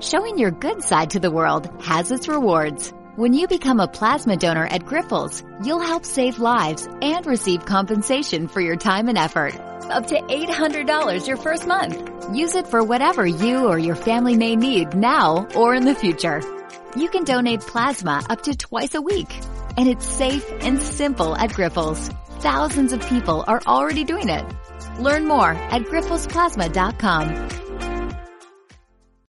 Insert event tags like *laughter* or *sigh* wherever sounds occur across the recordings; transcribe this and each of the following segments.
Showing your good side to the world has its rewards. When you become a plasma donor at Grifols, you'll help save lives and receive compensation for your time and effort. Up to $800 your first month. Use it for whatever you or your family may need now or in the future. You can donate plasma up to twice a week. And it's safe and simple at Grifols. Thousands of people are already doing it. Learn more at grifolsplasma.com.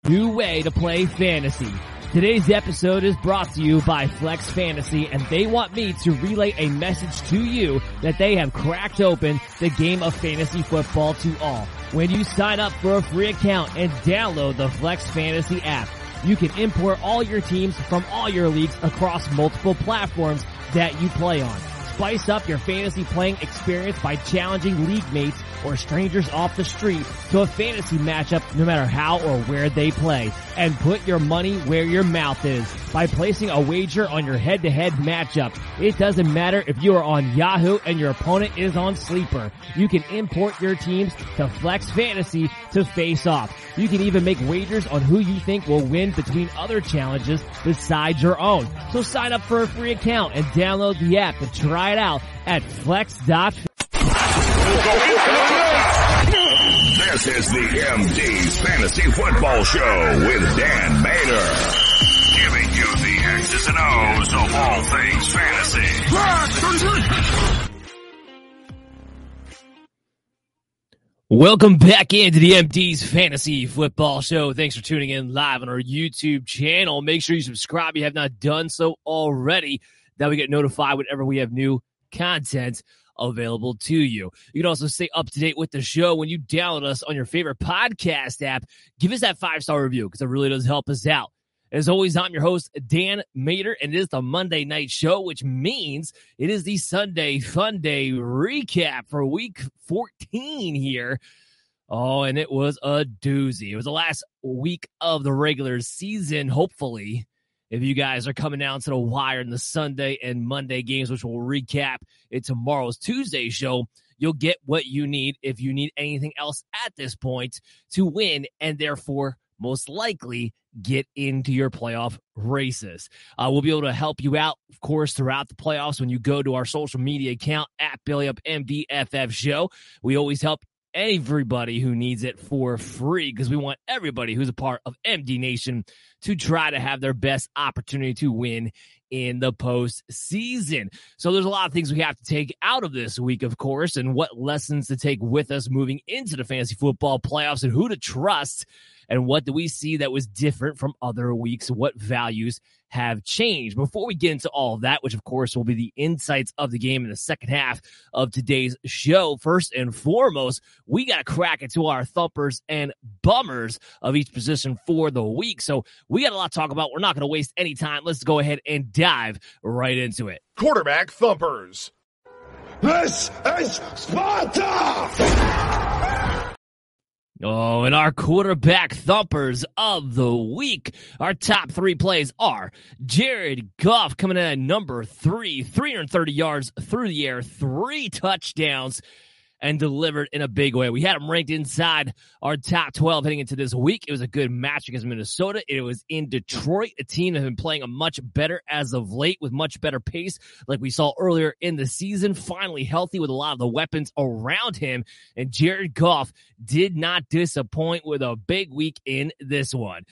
New way to play fantasy. Today's episode is brought to you by Flex Fantasy and they want me to relay a message to you that they have cracked open the game of fantasy football to all. When you sign up for a free account and download the Flex Fantasy app, you can import all your teams from all your leagues across multiple platforms that you play on. Spice up your fantasy playing experience by challenging league mates or strangers off the street to a fantasy matchup no matter how or where they play. And put your money where your mouth is by placing a wager on your head-to-head matchup. It doesn't matter if you are on Yahoo and your opponent is on Sleeper. You can import your teams to Flex Fantasy to face off. You can even make wagers on who you think will win between other challenges besides your own. So sign up for a free account and download the app to try it out at flex.fantasy. This is the MD's Fantasy Football Show with Dan Mater. Giving you the X's and O's of all things fantasy. Welcome back into the MD's Fantasy Football Show. Thanks for tuning in live on our YouTube channel. Make sure you subscribe if you have not done so already. That we get notified whenever we have new content available to you. You can also stay up to date with the show when you download us on your favorite podcast app. Give us that five star review because it really does help us out. As always, I'm your host, Dan Mater, and it is the Monday night show, which means it is the Sunday Fun Day recap for week 14 here. Oh, and it was a doozy. It was the last week of the regular season, hopefully. If you guys are coming down to the wire in the Sunday and Monday games, which we'll recap in tomorrow's Tuesday show, you'll get what you need if you need anything else at this point to win and therefore most likely get into your playoff races. Uh, we'll be able to help you out, of course, throughout the playoffs when you go to our social media account at Belly Up MDFF Show. We always help everybody who needs it for free because we want everybody who's a part of MD Nation to try to have their best opportunity to win in the postseason. So there's a lot of things we have to take out of this week, of course, and what lessons to take with us moving into the fantasy football playoffs and who to trust and what do we see that was different from other weeks? What values have changed? Before we get into all of that, which of course will be the insights of the game in the second half of today's show, first and foremost, we got to crack into our thumpers and bummers of each position for the week. So we got a lot to talk about. We're not going to waste any time. Let's go ahead and dive right into it. Quarterback thumpers. This is Sparta! Oh, and our quarterback thumpers of the week. Our top three plays are Jared Goff coming in at number three, 330 yards through the air, three touchdowns and delivered in a big way. We had him ranked inside our top 12 heading into this week. It was a good match against Minnesota. It was in Detroit, a team that has been playing a much better as of late with much better pace, like we saw earlier in the season. Finally healthy with a lot of the weapons around him. And Jared Goff did not disappoint with a big week in this one.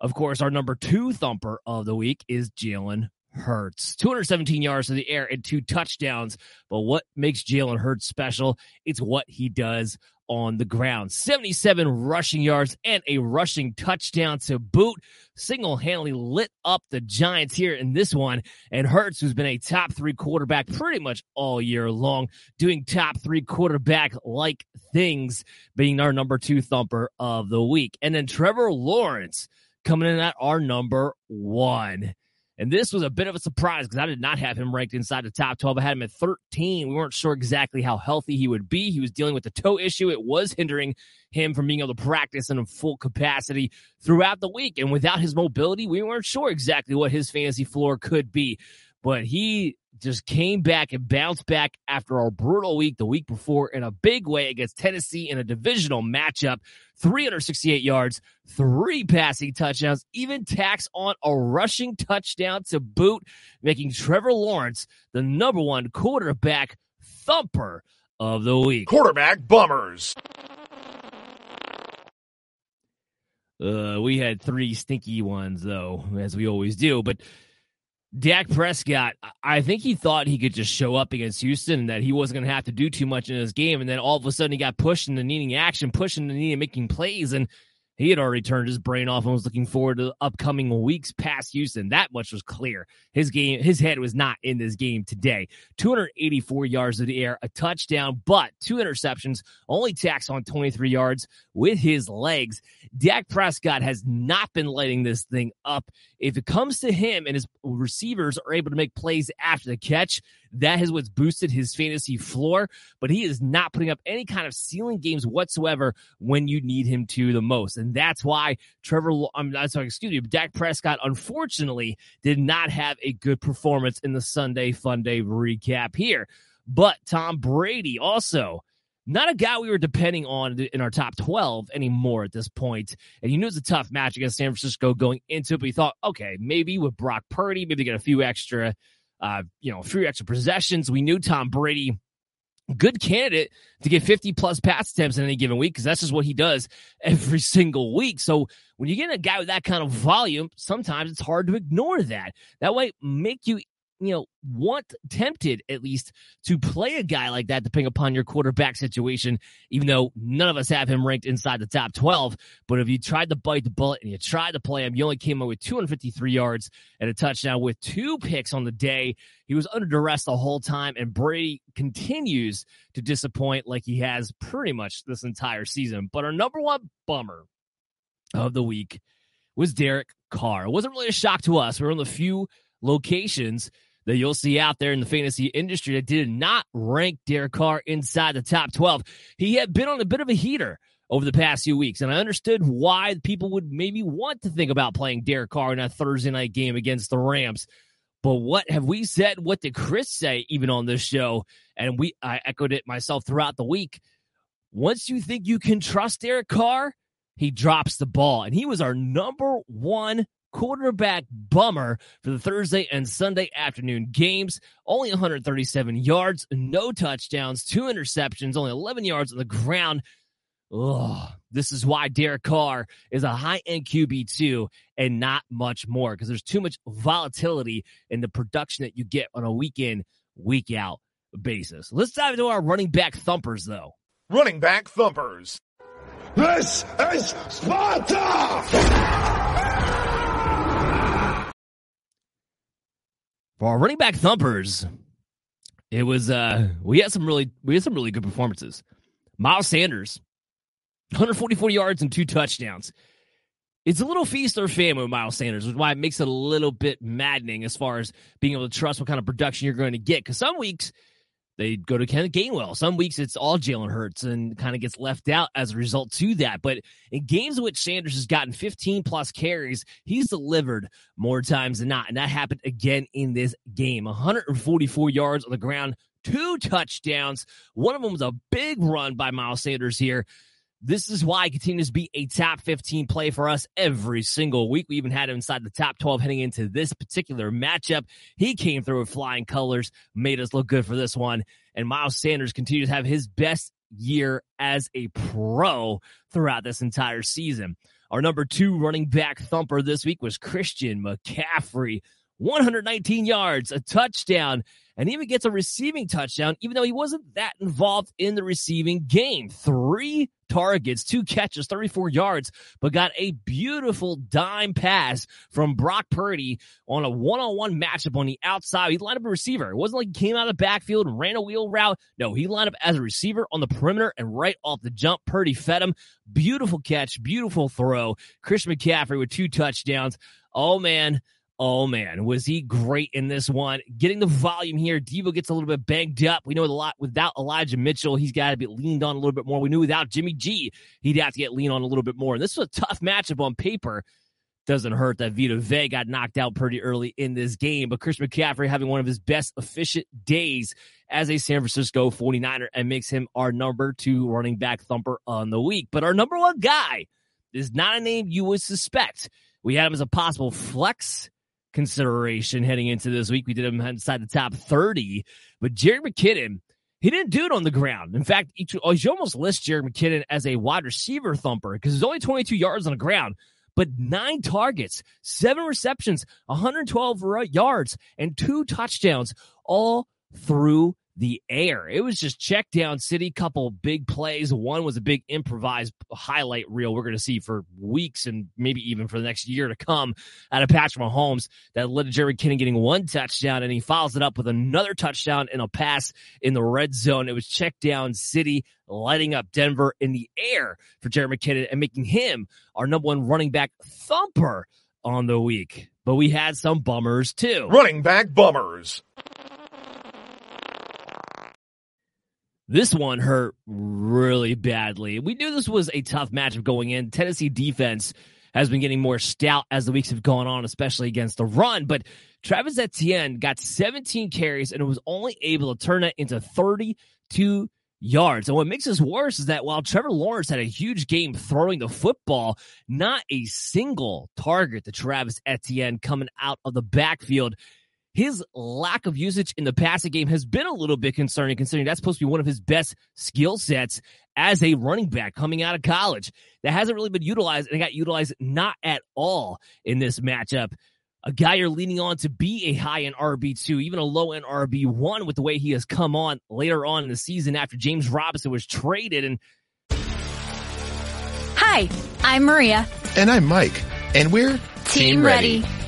Of course, our number two thumper of the week is Jalen Hurts. 217 yards in the air and two touchdowns. But what makes Jalen Hurts special? It's what he does on the ground. 77 rushing yards and a rushing touchdown to boot. Single handedly lit up the Giants here in this one. And Hurts, who's been a top three quarterback pretty much all year long, doing top three quarterback like things, being our number two thumper of the week. And then Trevor Lawrence coming in at our number one. And this was a bit of a surprise because I did not have him ranked inside the top 12. I had him at 13. We weren't sure exactly how healthy he would be. He was dealing with the toe issue. It was hindering him from being able to practice in a full capacity throughout the week. And without his mobility, we weren't sure exactly what his fantasy floor could be. But he just came back and bounced back after our brutal week the week before in a big way against Tennessee in a divisional matchup. 368 yards, three passing touchdowns, even tacks on a rushing touchdown to boot, making Trevor Lawrence the number one quarterback thumper of the week. Quarterback bummers. Uh, we had three stinky ones though, as we always do, but Dak Prescott, I think he thought he could just show up against Houston that he wasn't going to have to do too much in his game. And then all of a sudden he got pushed into needing action, pushing into needing making plays. And he had already turned his brain off and was looking forward to the upcoming weeks past Houston. That much was clear. His game, his head was not in this game today. 284 yards of the air, a touchdown, but two interceptions, only tacks on 23 yards with his legs. Dak Prescott has not been lighting this thing up. If it comes to him and his receivers are able to make plays after the catch, that is what's boosted his fantasy floor, but he is not putting up any kind of ceiling games whatsoever when you need him to the most. And that's why Trevor, I'm not sorry, excuse me, Dak Prescott unfortunately did not have a good performance in the Sunday Fun Day recap here. But Tom Brady also not a guy we were depending on in our top 12 anymore at this point. And you knew it was a tough match against San Francisco going into it, but you thought, okay, maybe with Brock Purdy, maybe get a few extra uh, you know, few extra possessions. We knew Tom Brady, good candidate to get 50 plus pass attempts in any given week because that's just what he does *laughs* every single week. So when you get a guy with that kind of volume, sometimes it's hard to ignore that. That way, make you you know, want tempted at least to play a guy like that, depending upon your quarterback situation, even though none of us have him ranked inside the top 12. But if you tried to bite the bullet and you tried to play him, you only came up with 253 yards and a touchdown with two picks on the day. He was under duress the whole time, and Brady continues to disappoint like he has pretty much this entire season. But our number one bummer of the week was Derek Carr. It wasn't really a shock to us. We are on the few locations that you'll see out there in the fantasy industry that did not rank Derek Carr inside the top 12. He had been on a bit of a heater over the past few weeks, and I understood why people would maybe want to think about playing Derek Carr in that Thursday night game against the Rams. But what have we said? What did Chris say even on this show? And we I echoed it myself throughout the week. Once you think you can trust Derek Carr, he drops the ball. And he was our number one quarterback bummer for the Thursday and Sunday afternoon games. Only 137 yards, no touchdowns, two interceptions, only 11 yards on the ground. Oh, this is why Derek Carr is a high end QB2 and not much more because there's too much volatility in the production that you get on a week in, week out basis. Let's dive into our running back thumpers, though. Running back thumpers. This is Sparta! For our running back thumpers, it was uh we had some really we had some really good performances. Miles Sanders, 144 yards and two touchdowns. It's a little feast or famine with Miles Sanders, which is why it makes it a little bit maddening as far as being able to trust what kind of production you're going to get. Because some weeks they go to Kenneth Gainwell. Some weeks it's all Jalen Hurts and kind of gets left out as a result to that. But in games in which Sanders has gotten 15 plus carries, he's delivered more times than not. And that happened again in this game 144 yards on the ground, two touchdowns. One of them was a big run by Miles Sanders here. This is why he continues to be a top 15 play for us every single week. We even had him inside the top 12 heading into this particular matchup. He came through with flying colors, made us look good for this one. And Miles Sanders continues to have his best year as a pro throughout this entire season. Our number two running back thumper this week was Christian McCaffrey. 119 yards, a touchdown, and even gets a receiving touchdown, even though he wasn't that involved in the receiving game. Three targets, two catches, 34 yards, but got a beautiful dime pass from Brock Purdy on a one on one matchup on the outside. He lined up a receiver. It wasn't like he came out of the backfield and ran a wheel route. No, he lined up as a receiver on the perimeter and right off the jump, Purdy fed him. Beautiful catch, beautiful throw. Chris McCaffrey with two touchdowns. Oh man. Oh man, was he great in this one? Getting the volume here. Deebo gets a little bit banged up. We know a lot without Elijah Mitchell, he's got to be leaned on a little bit more. We knew without Jimmy G, he'd have to get leaned on a little bit more. And this was a tough matchup on paper. Doesn't hurt that Vita Vea got knocked out pretty early in this game, but Chris McCaffrey having one of his best efficient days as a San Francisco 49er and makes him our number two running back thumper on the week. But our number one guy is not a name you would suspect. We had him as a possible flex consideration heading into this week. We did him inside the top 30, but Jerick McKinnon, he didn't do it on the ground. In fact, he, almost list Jerick McKinnon as a wide receiver thumper because he's only 22 yards on the ground, but nine targets, seven receptions, 112 yards, and two touchdowns all through the air. It was just check down city, couple big plays. One was a big improvised highlight reel we're going to see for weeks and maybe even for the next year to come out of Patrick Mahomes that led to Jerry Kinnan getting one touchdown and he follows it up with another touchdown and a pass in the red zone. It was check down city lighting up Denver in the air for Jerick McKinnon and making him our number one running back thumper on the week. But we had some bummers too. Running back bummers. This one hurt really badly. We knew this was a tough matchup going in. Tennessee defense has been getting more stout as the weeks have gone on, especially against the run. But Travis Etienne got 17 carries and was only able to turn it into 32 yards. And what makes this worse is that while Trevor Lawrence had a huge game throwing the football, not a single target to Travis Etienne coming out of the backfield his lack of usage in the passing game has been a little bit concerning, considering that's supposed to be one of his best skill sets as a running back coming out of college. That hasn't really been utilized, and it got utilized not at all in this matchup. A guy you're leaning on to be a high end RB2, even a low end RB1 with the way he has come on later on in the season after James Robinson was traded. And Hi, I'm Maria. And I'm Mike. And we're Team, Team ready. ready.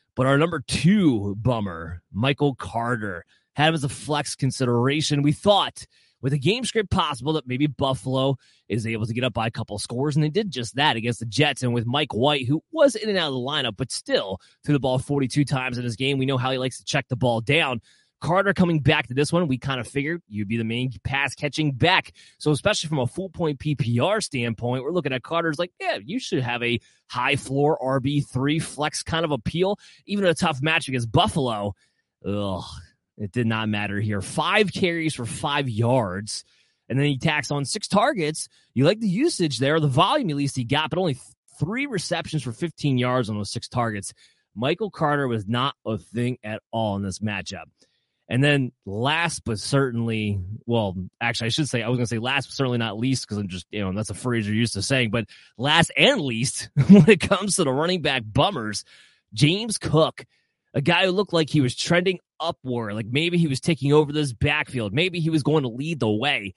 But our number two bummer, Michael Carter, had him as a flex consideration. We thought with a game script possible that maybe Buffalo is able to get up by a couple scores, and they did just that against the Jets. And with Mike White, who was in and out of the lineup, but still threw the ball 42 times in his game, we know how he likes to check the ball down. Carter coming back to this one, we kind of figured you'd be the main pass catching back. So, especially from a full point PPR standpoint, we're looking at Carter's like, yeah, you should have a high floor RB3 flex kind of appeal. Even a tough match against Buffalo, ugh, it did not matter here. Five carries for five yards. And then he tacks on six targets. You like the usage there, the volume at least he got, but only three receptions for 15 yards on those six targets. Michael Carter was not a thing at all in this matchup. And then last but certainly, well, actually, I should say, I was going to say last but certainly not least, because I'm just, you know, that's a phrase you're used to saying, but last and least *laughs* when it comes to the running back bummers, James Cook, a guy who looked like he was trending upward, like maybe he was taking over this backfield, maybe he was going to lead the way.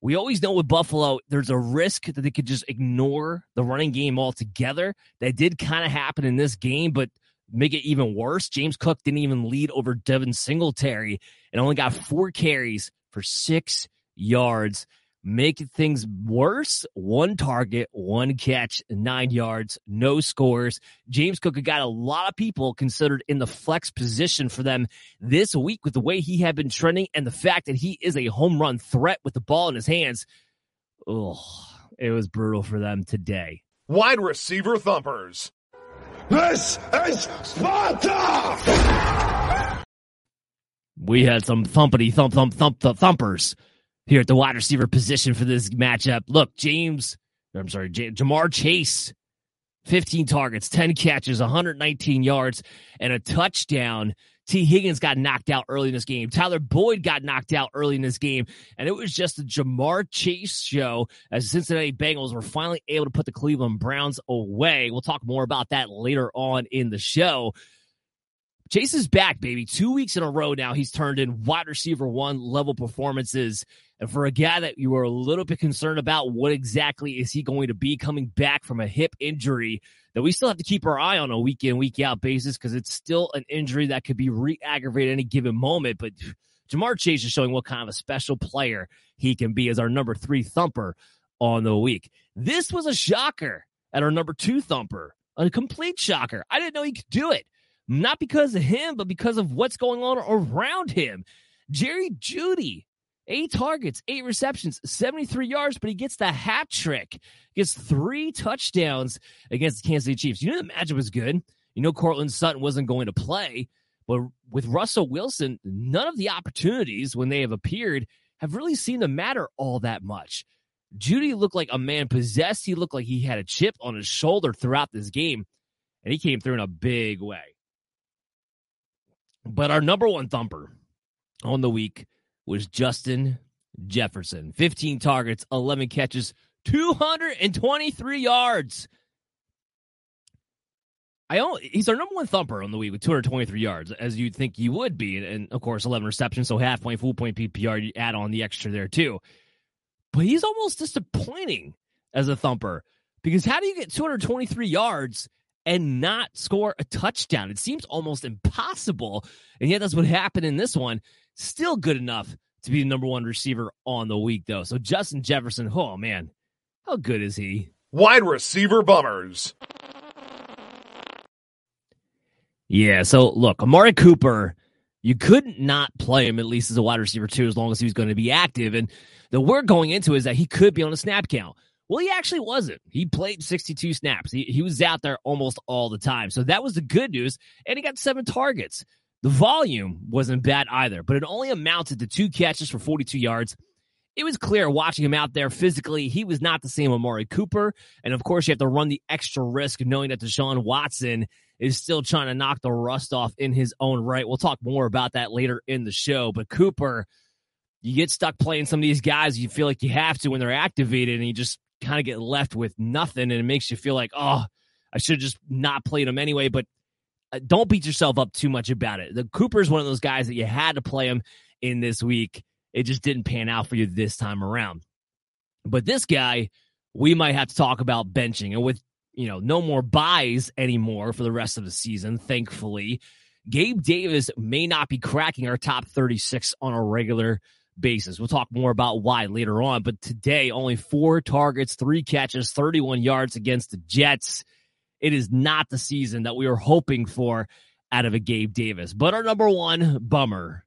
We always know with Buffalo, there's a risk that they could just ignore the running game altogether. That did kind of happen in this game, but make it even worse. James Cook didn't even lead over Devin Singletary and only got four carries for six yards making things worse. One target, one catch, nine yards, no scores. James Cook got a lot of people considered in the flex position for them this week with the way he had been trending and the fact that he is a home run threat with the ball in his hands. Oh, it was brutal for them today. Wide receiver thumpers. This is Sparta! We had some thumpity thump thump thump thump thumpers here at the wide receiver position for this matchup. Look, James, I'm sorry, J- Ja'Marr Chase, 15 targets, 10 catches, 119 yards, and a touchdown. Tee Higgins got knocked out early in this game. Tyler Boyd got knocked out early in this game. And it was just a Ja'Marr Chase show as the Cincinnati Bengals were finally able to put the Cleveland Browns away. We'll talk more about that later on in the show. Chase is back, baby. Two weeks in a row now, he's turned in wide receiver one level performances. And for a guy that you were a little bit concerned about, what exactly is he going to be coming back from a hip injury that we still have to keep our eye on a week in, week out basis because it's still an injury that could be re aggravated any given moment. But Ja'Marr Chase is showing what kind of a special player he can be as our number three thumper on the week. This was a shocker at our number two thumper, a complete shocker. I didn't know he could do it. Not because of him, but because of what's going on around him. Jerry Jeudy, Eight targets, eight receptions, 73 yards, but he gets the hat trick. Gets three touchdowns against the Kansas City Chiefs. You know the matchup was good. You know Courtland Sutton wasn't going to play, but with Russell Wilson, none of the opportunities when they have appeared have really seemed to matter all that much. Jeudy looked like a man possessed. He looked like he had a chip on his shoulder throughout this game, and he came through in a big way. But our number one thumper on the week was Justin Jefferson. 15 targets, 11 catches, 223 yards. I only, he's our number one thumper on the week with 223 yards, as you'd think he would be. And, and, of course, 11 receptions, so half point, full point PPR, you add on the extra there too. But he's almost disappointing as a thumper because how do you get 223 yards and not score a touchdown? It seems almost impossible. And yet that's what happened in this one. Still good enough to be the number one receiver on the week, though. So Justin Jefferson, oh man, how good is he? Wide receiver bummers. Yeah, so look, Amari Cooper, you could not not play him at least as a wide receiver too, as long as he was going to be active. And the word going into is that he could be on a snap count. Well, he actually wasn't. He played 62 snaps. He, he was out there almost all the time. So that was the good news. And he got seven targets. The volume wasn't bad either, but it only amounted to two catches for 42 yards. It was clear watching him out there physically, he was not the same Amari Cooper. And of course, you have to run the extra risk knowing that Deshaun Watson is still trying to knock the rust off in his own right. We'll talk more about that later in the show. But Cooper, you get stuck playing some of these guys you feel like you have to when they're activated, and you just kind of get left with nothing. And it makes you feel like, oh, I should just not played him anyway. But uh, don't beat yourself up too much about it. The Cooper is one of those guys that you had to play him in this week. It just didn't pan out for you this time around. But this guy, we might have to talk about benching. And with, you know, no more byes anymore for the rest of the season, thankfully, Gabe Davis may not be cracking our top 36 on a regular basis. We'll talk more about why later on. But today, only four targets, three catches, 31 yards against the Jets it is not the season that we were hoping for out of a Gabe Davis. But our number one bummer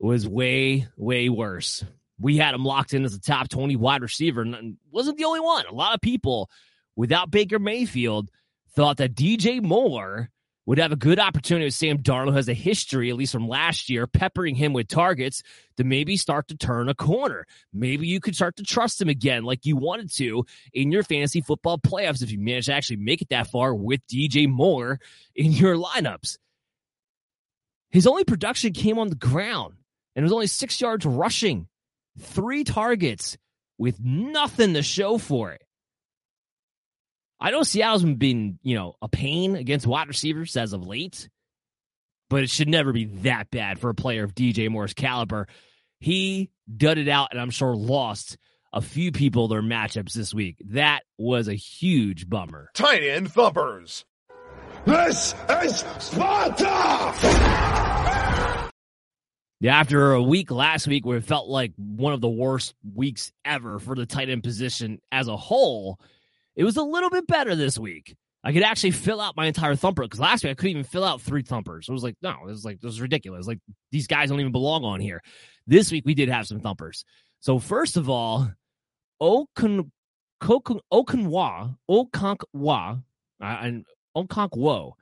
was way, way worse. We had him locked in as a top 20 wide receiver and wasn't the only one. A lot of people without Baker Mayfield thought that DJ Moore would have a good opportunity with Sam Darnold, who has a history, at least from last year, peppering him with targets to maybe start to turn a corner. Maybe you could start to trust him again like you wanted to in your fantasy football playoffs if you manage to actually make it that far with DJ Moore in your lineups. His only production came on the ground, and it was only six yards rushing, three targets with nothing to show for it. I know Seattle's been, you know, a pain against wide receivers as of late, but it should never be that bad for a player of DJ Moore's caliber. He dudded out and I'm sure lost a few people their matchups this week. That was a huge bummer. Tight end thumpers. This is Sparta! Yeah, after a week last week where it felt like one of the worst weeks ever for the tight end position as a whole, it was a little bit better this week. I could actually fill out my entire thumper because last week I couldn't even fill out three thumpers. It was like, no, it was like, this is ridiculous. Like, these guys don't even belong on here. This week we did have some thumpers. So, first of all, Okun, Okunwa, Okonkwa, and Okonkwo.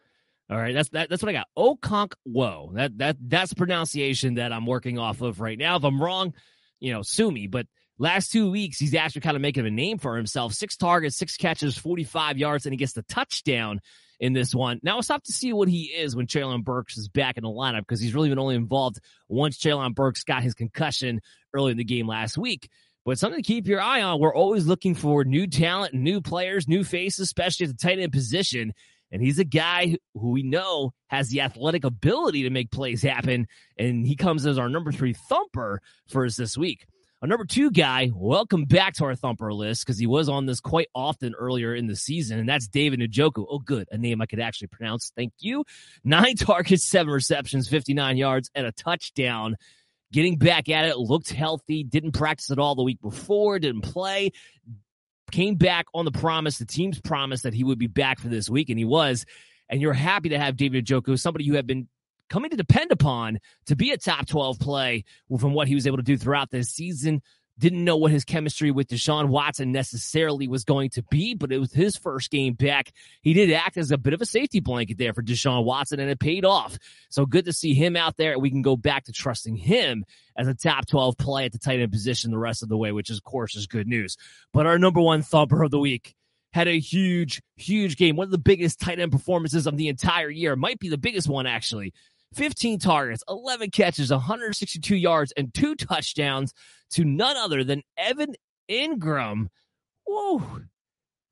All right, that's that, that's what I got. Okonkwo. That that that's pronunciation that I'm working off of right now. If I'm wrong, you know, sue me. But Last two weeks, he's actually kind of making a name for himself. Six targets, six catches, 45 yards, and he gets the touchdown in this one. Now it's tough to see what he is when Treylon Burks is back in the lineup because he's really been only involved once Treylon Burks got his concussion early in the game last week. But something to keep your eye on. We're always looking for new talent, new players, new faces, especially at the tight end position. And he's a guy who we know has the athletic ability to make plays happen. And he comes as our number three thumper for us this week. Our number two guy, welcome back to our thumper list because he was on this quite often earlier in the season, and that's David Njoku. Oh, good. A name I could actually pronounce. Thank you. Nine *laughs* targets, seven receptions, 59 yards, and a touchdown. Getting back at it, looked healthy, didn't practice at all the week before, didn't play. Came back on the promise, the team's promise that he would be back for this week, and he was. And you're happy to have David Njoku, somebody you have been coming to depend upon to be a top 12 play from what he was able to do throughout this season. Didn't know what his chemistry with Deshaun Watson necessarily was going to be, but it was his first game back. He did act as a bit of a safety blanket there for Deshaun Watson, and it paid off. So good to see him out there. We can go back to trusting him as a top 12 play at the tight end position the rest of the way, which, of course, is good news. But our number one thumper of the week had a huge, huge game. One of the biggest tight end performances of the entire year. Might be the biggest one, actually. 15 targets, 11 catches, 162 yards, and two touchdowns to none other than Evan Engram. Whoa.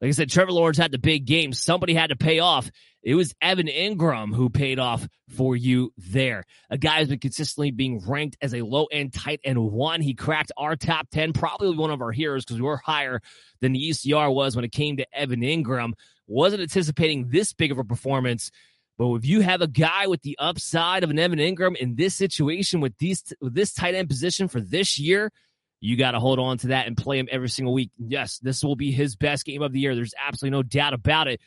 Like I said, Trevor Lawrence had the big game. Somebody had to pay off. It was Evan Engram who paid off for you there. A guy who's been consistently being ranked as a low end tight end one. He cracked our top 10, probably one of our heroes because we were higher than the ECR was when it came to Evan Engram. Wasn't anticipating this big of a performance but if you have a guy with the upside of an Evan Engram in this situation with these with this tight end position for this year, you got to hold on to that and play him every single week. Yes, this will be his best game of the year. There's absolutely no doubt about it.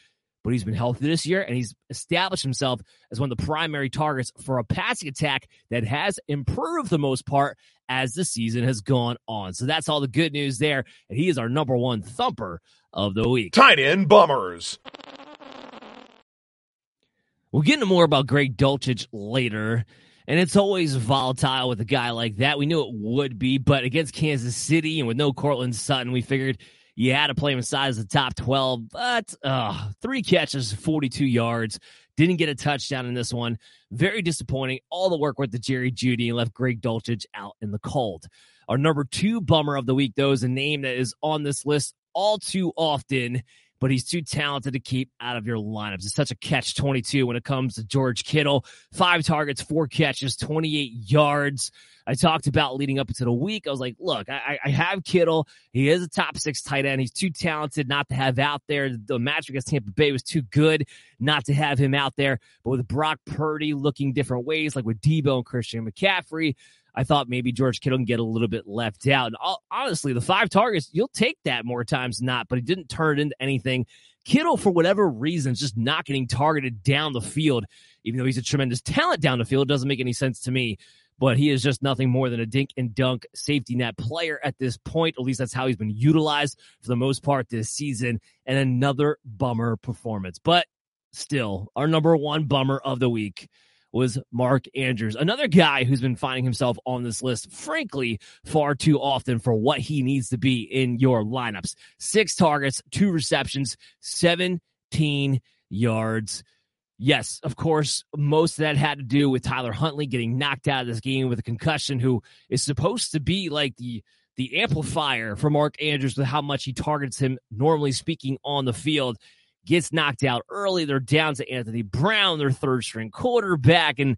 But he's been healthy this year and he's established himself as one of the primary targets for a passing attack that has improved the most part as the season has gone on. So that's all the good news there. And he is our number one thumper of the week. Tight end bummers. We'll get into more about Greg Dulcich later. And it's always volatile with a guy like that. We knew it would be, but against Kansas City and with no Courtland Sutton, we figured you had to play him inside as the top 12. But uh, three catches, 42 yards. Didn't get a touchdown in this one. Very disappointing. All the work with the Jerry Jeudy and left Greg Dulcich out in the cold. Our number two bummer of the week, though, is a name that is on this list all too often but he's too talented to keep out of your lineups. It's such a catch 22 when it comes to George Kittle. Five targets, four catches, 28 yards. I talked about leading up into the week. I was like, look, I, I have Kittle. He is a top six tight end. He's too talented not to have out there. The match against Tampa Bay was too good not to have him out there. But with Brock Purdy looking different ways, like with Deebo and Christian McCaffrey, I thought maybe George Kittle can get a little bit left out. And honestly, the five targets, you'll take that more times than not, but he didn't turn it into anything. Kittle, for whatever reason, is just not getting targeted down the field, even though he's a tremendous talent down the field. It doesn't make any sense to me. But he is just nothing more than a dink and dunk safety net player at this point. At least that's how he's been utilized for the most part this season. And another bummer performance. But still, our number one bummer of the week was Mark Andrews, another guy who's been finding himself on this list, frankly, far too often for what he needs to be in your lineups. Six targets, two receptions, 17 yards. Yes, of course, most of that had to do with Tyler Huntley getting knocked out of this game with a concussion, who is supposed to be like the the amplifier for Mark Andrews with how much he targets him, normally speaking, on the field gets knocked out early. They're down to Anthony Brown, their third string quarterback. And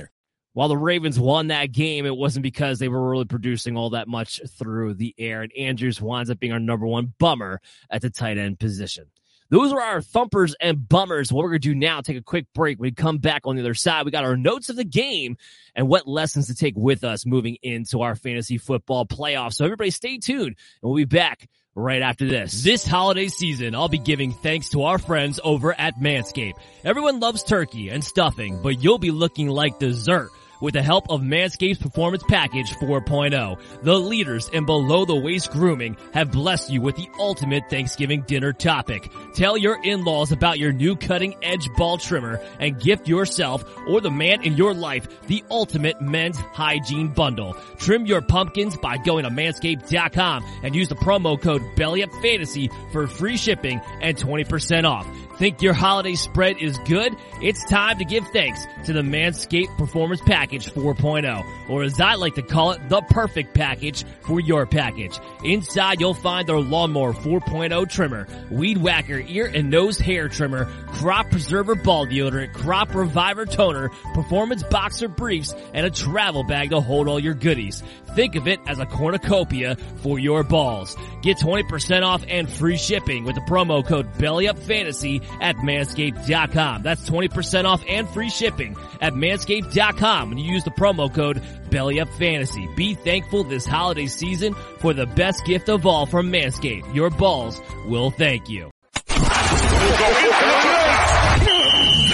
While the Ravens won that game, it wasn't because they were really producing all that much through the air. And Andrews winds up being our number one bummer at the tight end position. Those are our thumpers and bummers. What we're going to do now, take a quick break. We come back on the other side. We got our notes of the game and what lessons to take with us moving into our fantasy football playoffs. So everybody stay tuned and we'll be back right after this. This holiday season, I'll be giving thanks to our friends over at Manscaped. Everyone loves turkey and stuffing, but you'll be looking like dessert with the help of Manscaped's Performance Package 4.0. The leaders in below the waist grooming have blessed you with the ultimate Thanksgiving dinner topic. Tell your in-laws about your new cutting edge ball trimmer and gift yourself or the man in your life the ultimate men's hygiene bundle. Trim your pumpkins by going to manscaped.com and use the promo code BELLYUPFANTASY for free shipping and 20% off. Think your holiday spread is good? It's time to give thanks to the Manscaped Performance Package 4.0, or as I like to call it, the perfect package for your package. Inside you'll find their Lawnmower 4.0 trimmer, Weed Whacker ear and nose hair trimmer, Crop Preserver ball deodorant, Crop Reviver toner, Performance boxer briefs, and a travel bag to hold all your goodies. Think of it as a cornucopia for your balls. Get 20% off and free shipping with the promo code BELLYUPFANTASY at manscaped.com. That's 20% off and free shipping at manscaped.com when you use the promo code BELLYUPFANTASY. Be thankful this holiday season for the best gift of all from Manscaped. Your balls will thank you.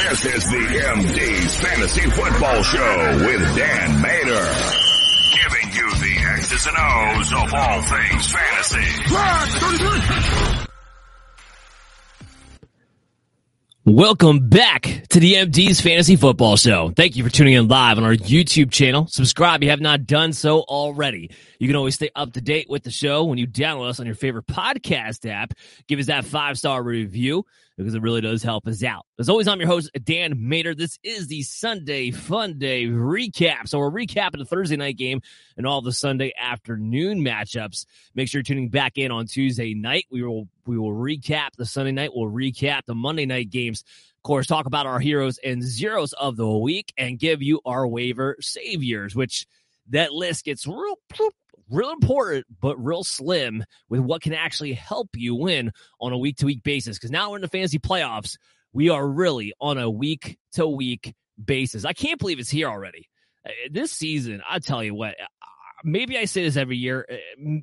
This is the MD's Fantasy Football Show with Dan Mater. Giving X's and O's of all things fantasy. Welcome back to the MD's Fantasy Football Show. Thank you for tuning in live on our YouTube channel. Subscribe if you have not done so already. You can always stay up to date with the show when you download us on your favorite podcast app. Give us that five star review because it really does help us out. As always, I'm your host, Dan Mater. This is the Sunday Fun Day recap. So we're recapping the Thursday night game and all the Sunday afternoon matchups. Make sure you're tuning back in on Tuesday night. We will we will recap the Sunday night. We'll recap the Monday night games. Of course, talk about our heroes and zeros of the week and give you our waiver saviors, which that list gets real real important, but real slim with what can actually help you win on a week to week basis. Because now we're in the fantasy playoffs. We are really on a week to week basis. I can't believe it's here already. Uh, this season, I tell you what, uh, maybe I say this every year. Uh,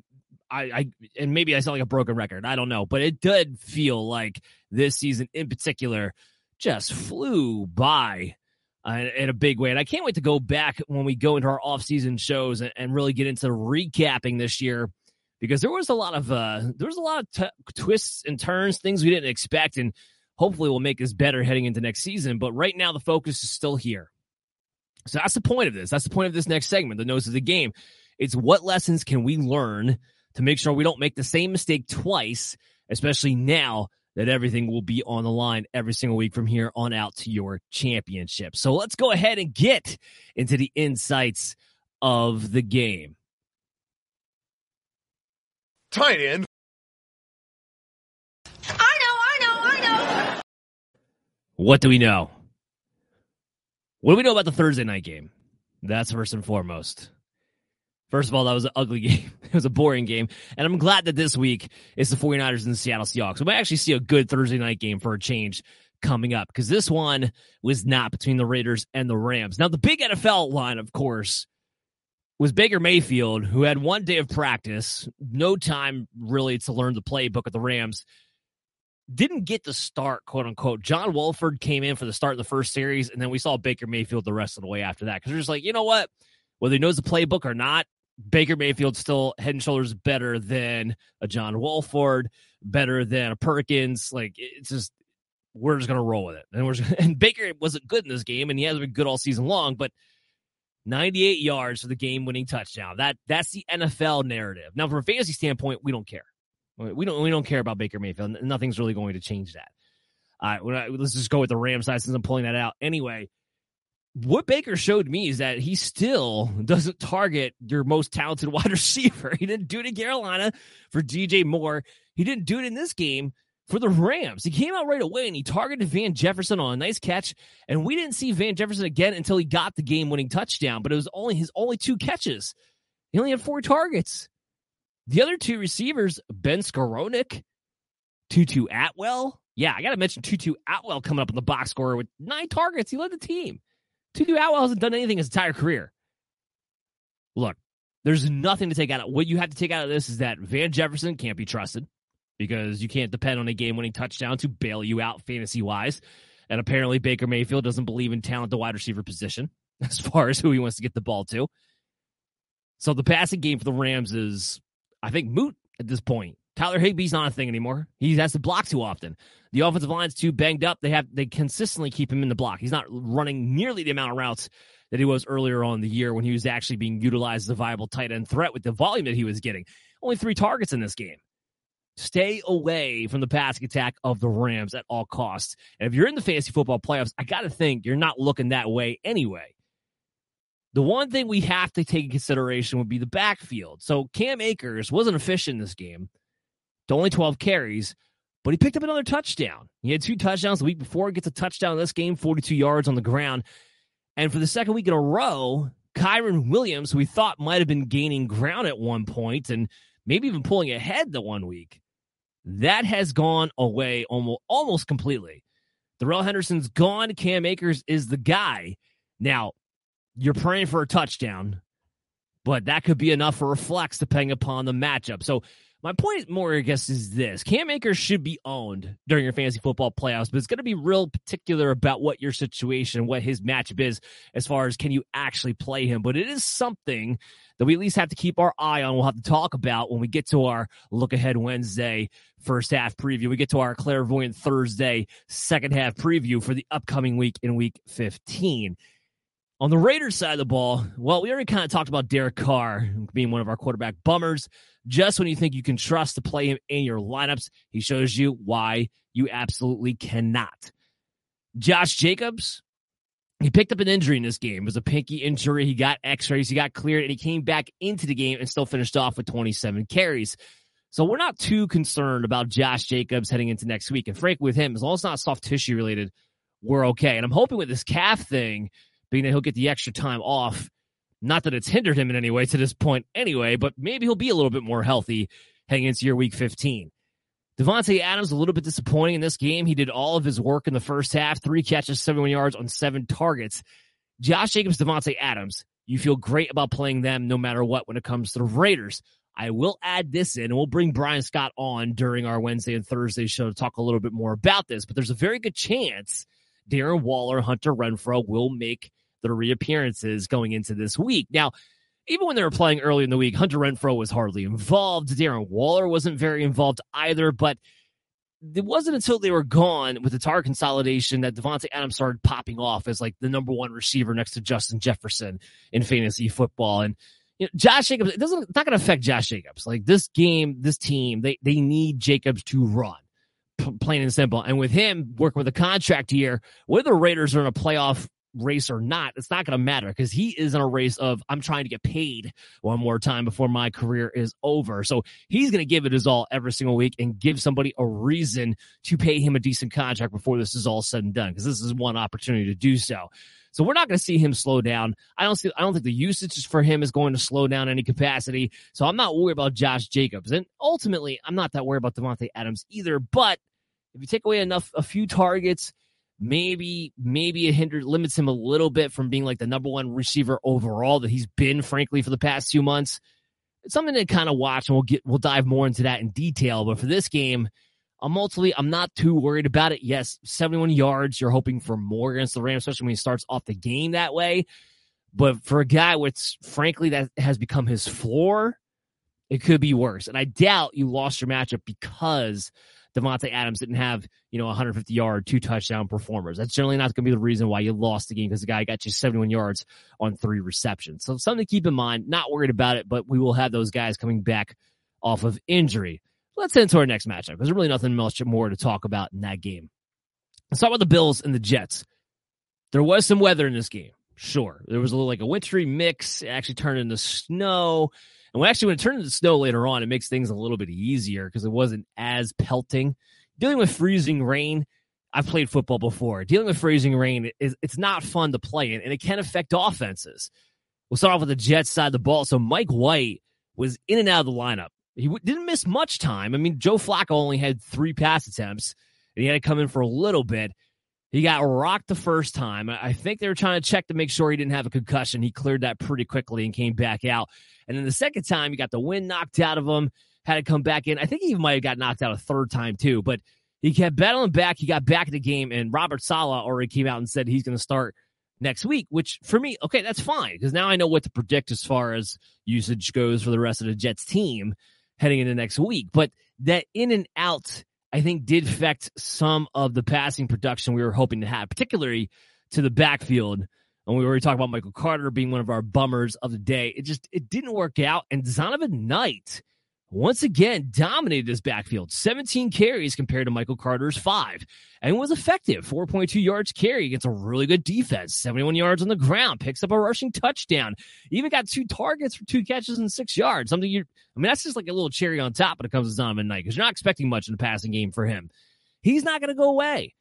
I, I and maybe I sound like a broken record. I don't know, but it did feel like this season in particular just flew by uh, in a big way. And I can't wait to go back when we go into our off-season shows and, and really get into recapping this year because there was a lot of uh, there was a lot of t- twists and turns, things we didn't expect, and hopefully we'll make us better heading into next season. But right now, the focus is still here. So that's the point of this. That's the point of this next segment, the nose of the game. It's what lessons can we learn to make sure we don't make the same mistake twice, especially now that everything will be on the line every single week from here on out to your championship. So let's go ahead and get into the insights of the game. Tight end. I know, I know, I know. What do we know? What do we know about the Thursday night game? That's first and foremost. First of all, that was an ugly *laughs* game. It was a boring game. And I'm glad that this week is the 49ers and the Seattle Seahawks. We might actually see a good Thursday night game for a change coming up because this one was not between the Raiders and the Rams. Now, the big NFL line, of course, was Baker Mayfield, who had one day of practice, no time really to learn the playbook of the Rams. Didn't get the start, quote unquote. John Wolford came in for the start of the first series, and then we saw Baker Mayfield the rest of the way after that. Because they're just like, you know what? Whether he knows the playbook or not, Baker Mayfield's still head and shoulders better than a John Wolford, better than a Perkins. Like it's just we're just gonna roll with it. And we're just, *laughs* and Baker wasn't good in this game, and he hasn't been good all season long, but 98 yards for the game-winning touchdown. That that's the NFL narrative. Now, from a fantasy standpoint, we don't care. We don't we don't care about Baker Mayfield. Nothing's really going to change that. All right, let's just go with the Rams side since I'm pulling that out. Anyway, what Baker showed me is that he still doesn't target your most talented *laughs* wide receiver. He didn't do it in Carolina for DJ Moore. He didn't do it in this game for the Rams. He came out right away and he targeted Van Jefferson on a nice catch. And we didn't see Van Jefferson again until he got the game winning touchdown, but it was only his only two catches. He only had four targets. The other two receivers, Ben Skowronek, Tutu Atwell. Yeah, I got to mention Tutu Atwell coming up in the box score with nine targets. He led the team. Tutu Atwell hasn't done anything his entire career. Look, there's nothing to take out of what you have to take out of this is that Van Jefferson can't be trusted because you can't depend on a game winning touchdown to bail you out fantasy wise. And apparently, Baker Mayfield doesn't believe in talent the wide receiver position *laughs* as far as who he wants to get the ball to. So the passing game for the Rams is, I think, moot at this point. Tyler Higbee's not a thing anymore. He has to block too often. The offensive line's too banged up. They have they consistently keep him in the block. He's not running nearly the amount of routes that he was earlier on the year when he was actually being utilized as a viable tight end threat with the volume that he was getting. Only three targets in this game. Stay away from the passing attack of the Rams at all costs. And if you're in the fantasy football playoffs, I got to think you're not looking that way anyway. The one thing we have to take in consideration would be the backfield. So Cam Akers wasn't efficient in this game, to only 12 carries, but he picked up another touchdown. He had two touchdowns the week before. Gets a touchdown in this game, 42 yards on the ground. And for the second week in a row, Kyren Williams, who we thought might have been gaining ground at one point and maybe even pulling ahead the one week, that has gone away almost, almost completely. Darrell Henderson's gone. Cam Akers is the guy. Now, you're praying for a touchdown, but that could be enough for a flex depending upon the matchup. So my point more, I guess, is this Cam Akers should be owned during your fantasy football playoffs, but it's going to be real particular about what your situation, what his matchup is, as far as can you actually play him. But it is something that we at least have to keep our eye on. We'll have to talk about when we get to our look ahead Wednesday first half preview. We get to our clairvoyant Thursday second half preview for the upcoming week in week 15. On the Raiders side of the ball, well, we already kind of talked about Derek Carr being one of our quarterback bummers. Just when you think you can trust to play him in your lineups, he shows you why you absolutely cannot. Josh Jacobs, he picked up an injury in this game. It was a pinky injury. He got x rays, he got cleared, and he came back into the game and still finished off with 27 carries. So we're not too concerned about Josh Jacobs heading into next week. And frankly, with him, as long as it's not soft tissue related, we're okay. And I'm hoping with this calf thing, being that he'll get the extra time off, not that it's hindered him in any way to this point anyway, but maybe he'll be a little bit more healthy heading into your week 15. Davante Adams a little bit disappointing in this game. He did all of his work in the first half, three catches, 71 yards on seven targets. Josh Jacobs, Davante Adams, you feel great about playing them no matter what when it comes to the Raiders. I will add this in, and we'll bring Brian Scott on during our Wednesday and Thursday show to talk a little bit more about this. But there's a very good chance Darren Waller, Hunter Renfrow will make their reappearances going into this week. Now, even when they were playing early in the week, Hunter Renfrow was hardly involved. Darren Waller wasn't very involved either, but it wasn't until they were gone with the target consolidation that Davante Adams started popping off as like the number one receiver next to Justin Jefferson in fantasy football. And you know, Josh Jacobs, it doesn't, it's not going to affect Josh Jacobs. Like this game, this team, they, they need Jacobs to run, plain and simple. And with him working with a contract year, whether the Raiders are in a playoff race or not, it's not going to matter because he is in a race of I'm trying to get paid one more time before my career is over. So he's going to give it his all every single week and give somebody a reason to pay him a decent contract before this is all said and done because this is one opportunity to do so. So we're not going to see him slow down. I don't see. I don't think the usage for him is going to slow down any capacity. So I'm not worried about Josh Jacobs, and ultimately, I'm not that worried about Davante Adams either. But if you take away enough, a few targets, Maybe, maybe it hindered, limits him a little bit from being like the number one receiver overall that he's been, frankly, for the past two months. It's something to kind of watch, and we'll get we'll dive more into that in detail. But for this game, I'm ultimately I'm not too worried about it. Yes, 71 yards. You're hoping for more against the Rams, especially when he starts off the game that way. But for a guy which frankly that has become his floor, it could be worse. And I doubt you lost your matchup because Davante Adams didn't have, you know, 150 yard, two touchdown performers. That's generally not going to be the reason why you lost the game because the guy got you 71 yards on three receptions. So something to keep in mind. Not worried about it, but we will have those guys coming back off of injury. Let's head into our next matchup because there's really nothing much more to talk about in that game. Let's talk about the Bills and the Jets. There was some weather in this game. Sure. There was a little like a wintry mix. It actually turned into snow. And when actually when it turned into snow later on, it makes things a little bit easier because it wasn't as pelting. Dealing with freezing rain, I've played football before. Dealing with freezing rain is it's not fun to play in, and it can affect offenses. We'll start off with the Jets side of the ball. So Mike White was in and out of the lineup. He didn't miss much time. I mean, Joe Flacco only had three pass attempts, and he had to come in for a little bit. He got rocked the first time. I think they were trying to check to make sure he didn't have a concussion. He cleared that pretty quickly and came back out. And then the second time, he got the wind knocked out of him, had to come back in. I think he might have got knocked out a third time too, but he kept battling back. He got back in the game, and Robert Saleh already came out and said he's going to start next week, which for me, okay, that's fine because now I know what to predict as far as usage goes for the rest of the Jets team heading into next week. But that in and out I think did affect some of the passing production we were hoping to have, particularly to the backfield. And we already talked about Michael Carter being one of our bummers of the day. It just it didn't work out. And Zonovan Knight once again dominated his backfield. 17 carries compared to Michael Carter's five and was effective. 4.2 yards carry against a really good defense. 71 yards on the ground picks up a rushing touchdown. Even got two targets for two catches and six yards. Something you I mean that's just like a little cherry on top when it comes to Zonovan Knight because you're not expecting much in the passing game for him. He's not going to go away.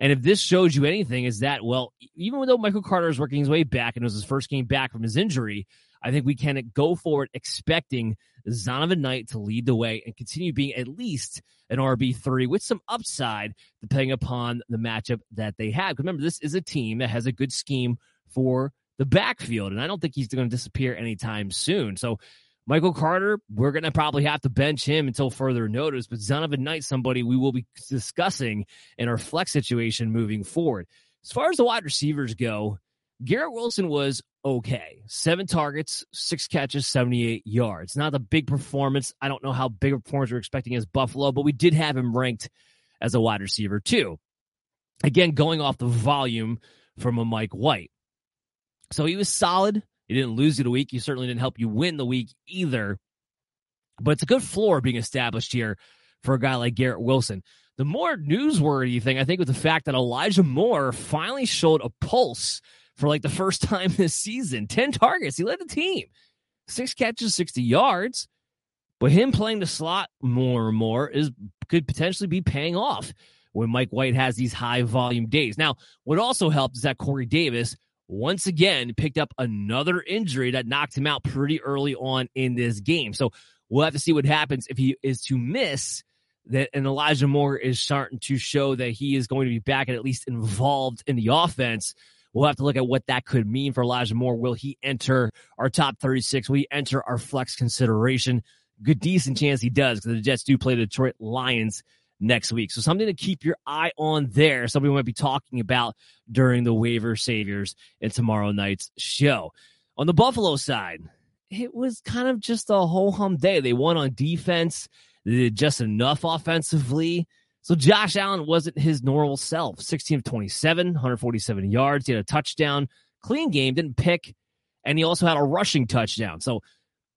And if this shows you anything is that well even though Michael Carter is working his way back and it was his first game back from his injury I think we can go forward expecting Zonovan Knight to lead the way and continue being at least an RB3 with some upside, depending upon the matchup that they have. Remember, this is a team that has a good scheme for the backfield, and I don't think he's going to disappear anytime soon. So, Michael Carter, we're going to probably have to bench him until further notice, but Zonovan Knight, somebody we will be discussing in our flex situation moving forward. As far as the wide receivers go, Garrett Wilson was okay. Seven targets, six catches, 78 yards. Not a big performance. I don't know how big a performance we're expecting as Buffalo, but we did have him ranked as a wide receiver too. Again, going off the volume from a Mike White. So he was solid. He didn't lose you the week. He certainly didn't help you win the week either. But it's a good floor being established here for a guy like Garrett Wilson. The more newsworthy thing, I think, was the fact that Elijah Moore finally showed a pulse for like the first *laughs* time this season. 10 targets. He led the team. Six catches, 60 yards. But him playing the slot more and more is could potentially be paying off when Mike White has these high volume days. Now, what also helped is that Corey Davis once again picked up another injury that knocked him out pretty early on in this game. So we'll have to see what happens if he is to miss that and Elijah Moore is starting to show that he is going to be back and at least involved in the offense. We'll have to look at what that could mean for Elijah Moore. Will he enter our top 36? Will he enter our flex consideration? Good, decent chance he does because the Jets do play the Detroit Lions next week. So something to keep your eye on there. Something we might be talking about during the waiver saviors in tomorrow night's show. On the Buffalo side, it was kind of just a whole hum day. They won on defense. They did just enough offensively so Josh Allen wasn't his normal self. 16 of 27, 147 yards. He had a touchdown, clean game, didn't pick, and he also had a rushing touchdown. So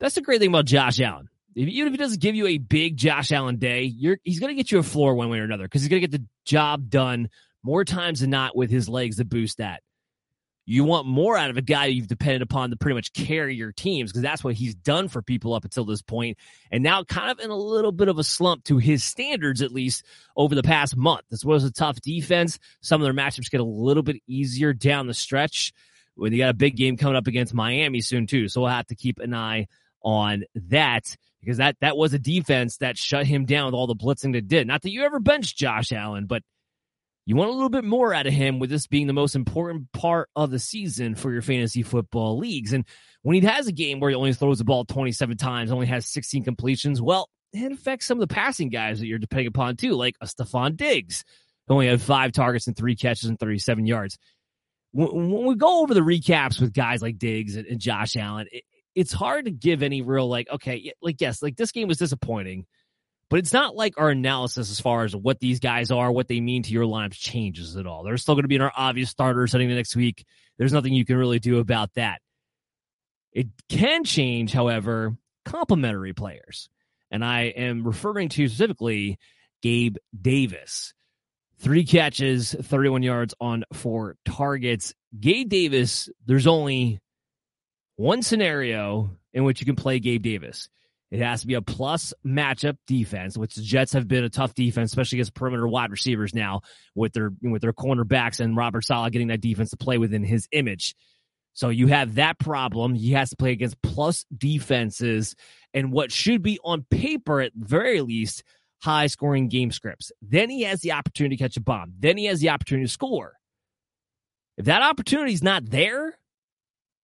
that's the great thing about Josh Allen. Even if he doesn't give you a big Josh Allen day, he's going to get you a floor one way or another because he's going to get the job done more times than not with his legs to boost that. You want more out of a guy you've depended upon to pretty much carry your teams because that's what he's done for people up until this point. And now, kind of in a little bit of a slump to his standards, at least over the past month. This was a tough defense. Some of their matchups get a little bit easier down the stretch when you got a big game coming up against Miami soon, too. So we'll have to keep an eye on that because that, that was a defense that shut him down with all the blitzing that did. Not that you ever benched Josh Allen, but You want a little bit more out of him with this being the most important part of the season for your fantasy football leagues. And when he has a game where he only throws the ball 27 times, only has 16 completions, well, it affects some of the passing guys that you're depending upon too, like a Stefon Diggs, who only had five targets and three catches and 37 yards. When we go over the recaps with guys like Diggs and, Josh Allen, it's hard to give any real like, okay, like yes, like this game was disappointing but it's not like our analysis as far as what these guys are, what they mean to your lineups changes at all. They're still going to be in our obvious starters heading to next week. There's nothing you can really do about that. It can change, however, complementary players. And I am referring to specifically Gabe Davis. Three catches, 31 yards on four targets. Gabe Davis, there's only one scenario in which you can play Gabe Davis. It has to be a plus matchup defense, which the Jets have been a tough defense, especially against perimeter wide receivers now with their with their cornerbacks and Robert Saleh getting that defense to play within his image. So you have that problem. He has to play against plus defenses and what should be on paper at very least high scoring game scripts. Then he has the opportunity to catch a bomb. Then he has the opportunity to score. If that opportunity is not there,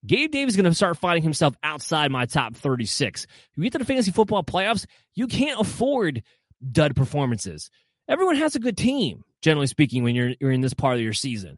Gabe Davis is going to start finding himself outside my top 36. If you get to the fantasy football playoffs, you can't afford dud performances. Everyone has a good team, generally speaking, when you're, you're in this part of your season.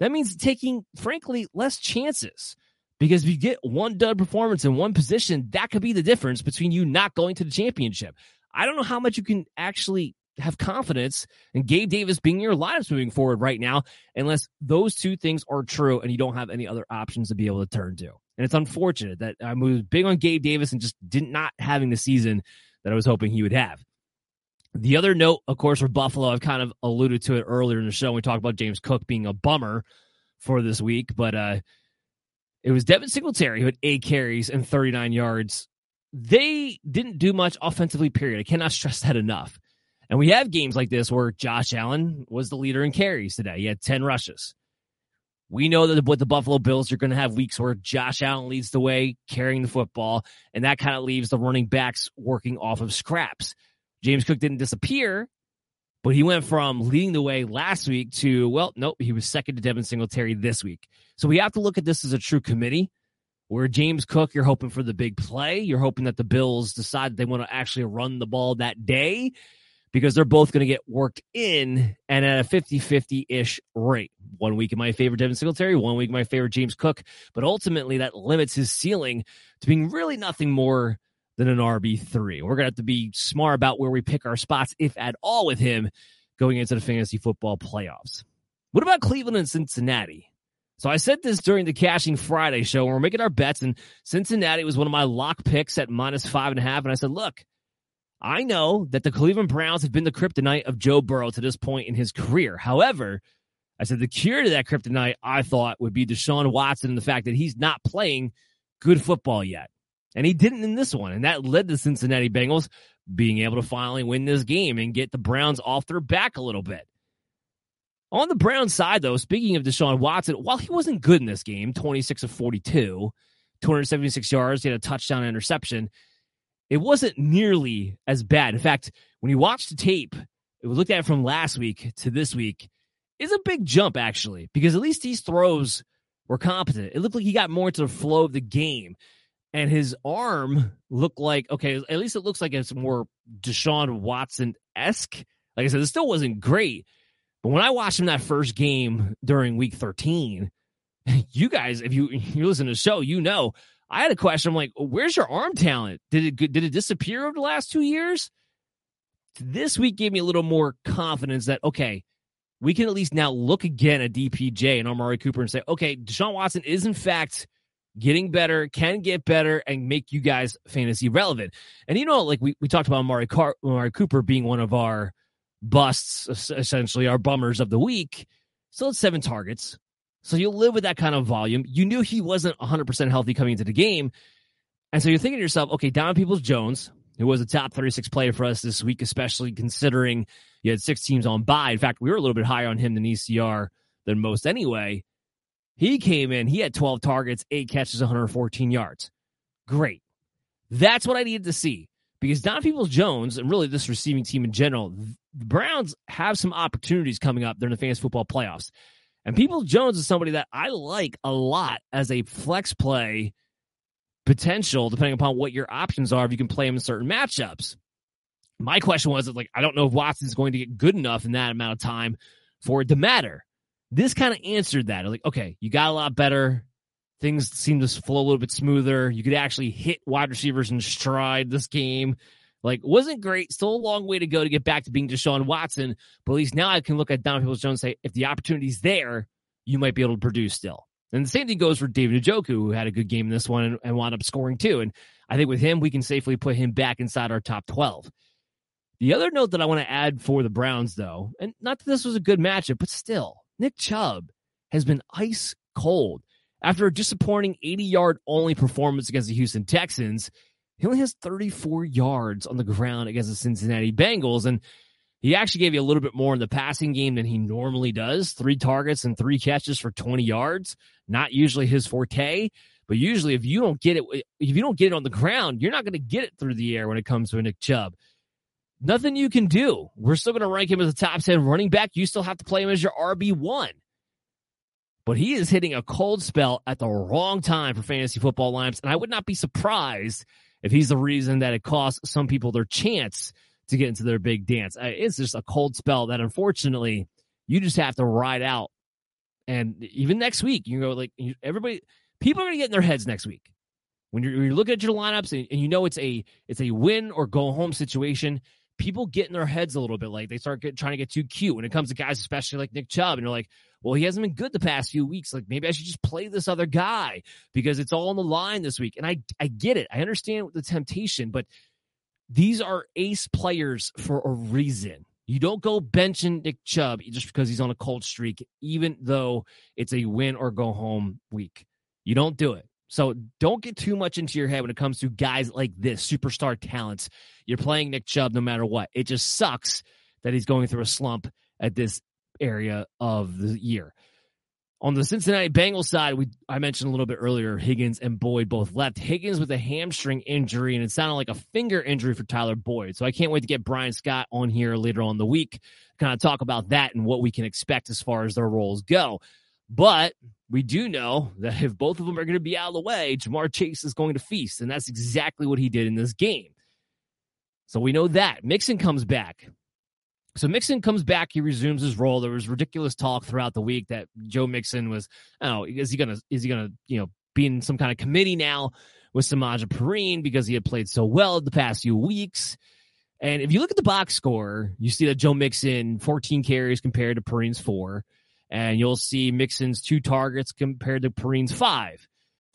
That means taking, frankly, less chances. Because if you get one dud performance in one position, that could be the difference between you not going to the championship. I don't know how much you can actually have confidence in Gabe Davis being your lineups moving forward right now, unless those two things are true and you don't have any other options to be able to turn to. And it's unfortunate that I was big on Gabe Davis and just did not having the season that I was hoping he would have. The other note, of course, for Buffalo, I've kind of alluded to it earlier in the show. We talked about James Cook being a bummer for this week, but uh, it was Devin Singletary who had eight carries and 39 yards. They didn't do much offensively, period. I cannot *laughs* stress that enough. And we have games like this where Josh Allen was the leader in carries today. He had 10 rushes. We know that with the Buffalo Bills, you're going to have weeks where Josh Allen leads the way carrying the football, and that kind of leaves the running backs working off of scraps. James Cook didn't disappear, but he went from leading the way last week to, well, nope, he was second to Devin Singletary this week. So we have to look at this as a true committee where James Cook, you're hoping for the big play. You're hoping that the Bills decide they want to actually run the ball that day because they're both going to get worked in and at a 50 50 ish rate. One week my favorite Devin Singletary, one week my favorite James Cook, but ultimately that limits his ceiling to being really nothing more than an RB3. We're going to have to be smart about where we pick our spots, if at all, with him going into the fantasy football playoffs. What about Cleveland and Cincinnati? So I said this during the Cashing Friday show, and we're making our bets, and Cincinnati was one of my lock picks at minus five and a half. And I said, look, I know that the Cleveland Browns have been the kryptonite of Joe Burrow to this point in his career. However, I said the cure to that kryptonite I thought would be Deshaun Watson and the fact that he's not playing good football yet. And he didn't in this one. And that led the Cincinnati Bengals being able to finally win this game and get the Browns off their back a little bit. On the Browns side, though, speaking of Deshaun Watson, while he wasn't good in this game, 26 of 42, 276 yards, he had a touchdown interception it wasn't nearly as bad. In fact, when you watch the tape, we looked at it from last week to this week, is a big jump actually, because at least these throws were competent. It looked like he got more into the flow of the game. And his arm looked like, okay, at least it looks like it's more Deshaun Watson esque. Like I said, it still wasn't great. But when I watched him that first game during week 13, *laughs* you guys, if you *laughs* you listen to the show, you know I had a question. I'm like, where's your arm talent? Did it did it disappear over the last two years? This week gave me a little more confidence that okay, we can at least now look again at DPJ and Amari Cooper and say, okay, Deshaun Watson is in fact getting better, can get better, and make you guys fantasy relevant. And you know, like we, we talked about Amari, Car- Amari Cooper being one of our busts, essentially our bummers of the week. Still at seven targets, so you'll live with that kind of volume. You knew he wasn't 100% healthy coming into the game. And so you're thinking to yourself, okay, Donovan Peoples Jones, who was a top 36 player for us this week, especially considering you had six teams on bye. In fact, we were a little bit higher on him than ECR than most anyway. He came in, he had 12 targets, eight catches, 114 yards. Great. That's what I needed to see because Don Peoples Jones and really this receiving team in general, the Browns have some opportunities coming up during the fantasy football playoffs. And People Jones is somebody that I like a lot as a flex play potential, depending upon what your options are, if you can play him in certain matchups. My question was like, I don't know if Watson's going to get good enough in that amount of time for it to matter. This kind of answered that. Like, okay, you got a lot better. Things seem to flow a little bit smoother. You could actually hit wide receivers in stride this game. Like, wasn't great. Still a long way to go to get back to being Deshaun Watson. But at least now I can look at Donovan Peoples Jones and say, if the opportunity's there, you might be able to produce still. And the same thing goes for David Njoku, who had a good game in this one and, and wound up scoring too. And I think with him, we can safely put him back inside our top 12. The other note that I want to add for the Browns, though, and not that this was a good matchup, but still, Nick Chubb has been ice cold. After a disappointing 80 yard only performance against the Houston Texans, he only has 34 yards on the ground against the Cincinnati Bengals. And he actually gave you a little bit more in the passing game than he normally does three targets and three catches for 20 yards. Not usually his forte. But usually, if you don't get it, if you don't get it on the ground, you're not going to get it through the air when it comes to a Nick Chubb nothing you can do. We're still going to rank him as a top 10 running back. You still have to play him as your RB1. But he is hitting a cold spell at the wrong time for fantasy football lineups. And I would not be surprised if he's the reason that it costs some people their chance to get into their big dance. It's just a cold spell that unfortunately you just have to ride out. And even next week, you go like everybody, people are going to get in their heads next week. When you're, you're looking at your lineups and, and you know it's a it's a win or go home situation, people get in their heads a little bit. Like they start get, trying to get too cute when it comes to guys, especially like Nick Chubb. And you're like, well, he hasn't been good the past few weeks. Like maybe I should just play this other guy because it's all on the line this week. And I, I get it. I understand the temptation, but these are ace players for a reason. You don't go benching Nick Chubb just because he's on a cold streak, even though it's a win or go home week. You don't do it. So don't get too much into your head when it comes to guys like this, superstar talents. You're playing Nick Chubb no matter what. It just sucks that he's going through a slump at this area of the year. On the Cincinnati Bengals side, we I mentioned a little bit earlier, Higgins and Boyd both left. Higgins with a hamstring injury, and it sounded like a finger injury for Tyler Boyd. So I can't wait to get Brian Scott on here later on the week, kind of talk about that and what we can expect as far as their roles go. But we do know that if both of them are going to be out of the way, Ja'Marr Chase is going to feast. And that's exactly what he did in this game. So we know that. Mixon comes back. So Mixon comes back. He resumes his role. There was ridiculous talk throughout the week that Joe Mixon was, oh, is he gonna is he gonna, you know, be in some kind of committee now with Samaje Perine because he had played so well the past few weeks. And if you look at the box score, you see that Joe Mixon 14 carries compared to Perine's four and you'll see Mixon's two targets compared to Perine's five.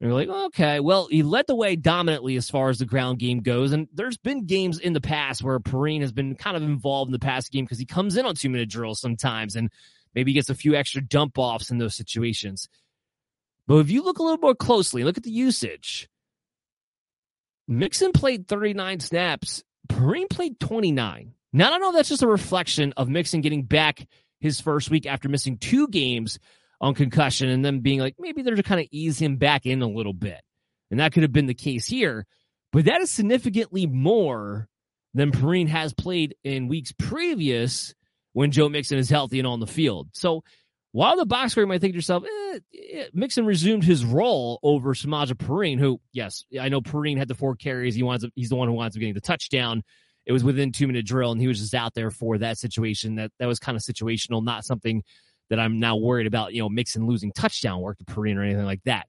And you're like, okay, well, he led the way dominantly as far as the ground game goes. And there's been games in the past where Perine has been kind of involved in the past game because he comes in on two minute drills sometimes and maybe gets a few extra dump offs in those situations. But if you look a little more closely, look at the usage. Mixon played 39 snaps. Perine played 29. Now, I don't know if that's just a reflection of Mixon getting back his first week after missing two games on concussion and then being like, maybe they're to kind of ease him back in a little bit. And that could have been the case here. But that is significantly more than Perine has played in weeks previous when Joe Mixon is healthy and on the field. So while the box score might think to yourself, eh, eh, Mixon resumed his role over Samaje Perine, who, yes, I know Perine had the four carries. He wants he's the one who wants up getting the touchdown. It was within two minute drill, and he was just out there for that situation. That that was kind of situational, not something that I'm now worried about, you know, Mixon losing touchdown work to Perine or anything like that.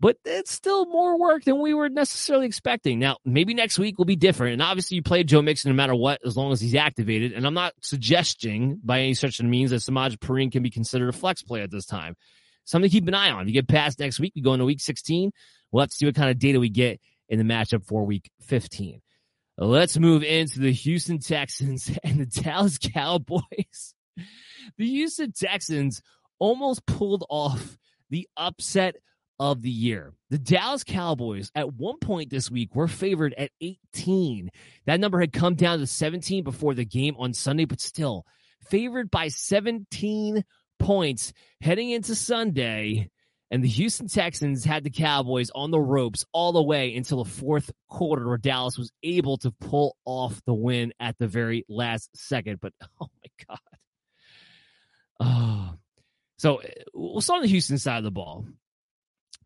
But it's still more work than we were necessarily expecting. Now, maybe next week will be different. And obviously, you play Joe Mixon no matter what, as long as he's activated. And I'm not suggesting by any such means that Samaje Perine can be considered a flex play at this time. Something to keep an eye on. If you get past next week, you go into week 16. We'll have to see what kind of data we get in the matchup for week 15. Let's move into the Houston Texans *laughs* and the Dallas Cowboys. *laughs* The Houston Texans almost pulled off the upset of the year. The Dallas Cowboys at one point this week were favored at 18. That number had come down to 17 before the game on Sunday, but still favored by 17 points heading into Sunday. And the Houston Texans had the Cowboys on the ropes all the way until the fourth quarter, where Dallas was able to pull off the win at the very last second. But *laughs* oh my God. Oh. *sighs* So eh, we'll start on the Houston side of the ball.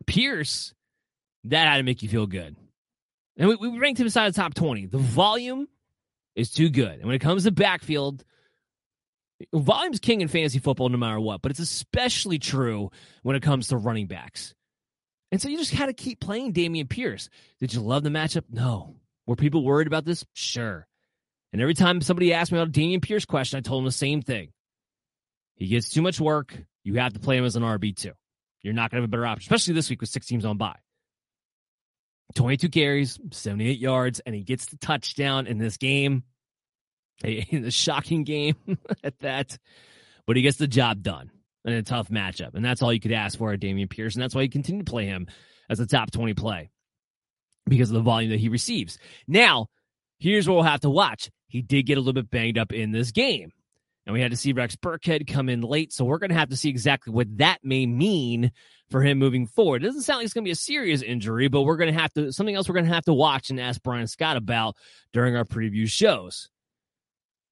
Pierce, that had to make you feel good. And we, we ranked him inside the top 20. The volume is too good. And when it comes to backfield, volume's king in fantasy football no matter what, but it's especially true when it comes to running backs. And so you just got to keep playing Dameon Pierce. Did you love the matchup? No. Were people worried about this? Sure. And every time somebody asked me about a Dameon Pierce question, I told them the same thing. He gets too much work. You have to play him as an RB2. You're not going to have a better option, especially this week with six teams on bye. 22 carries, 78 yards, and he gets the touchdown in this game. *laughs* In the shocking game *laughs* at that. But he gets the job done in a tough matchup. And that's all you could ask for at Dameon Pierce. And that's why you continue to play him as a top 20 play because of the volume that he receives. Now, here's what we'll have to watch. He did get a little bit banged up in this game. And we had to see Rex Burkhead come in late. So we're going to have to see exactly what that may mean for him moving forward. It doesn't sound like it's going to be a serious injury, but we're going to have to, something else we're going to have to watch and ask Brian Scott about during our preview shows.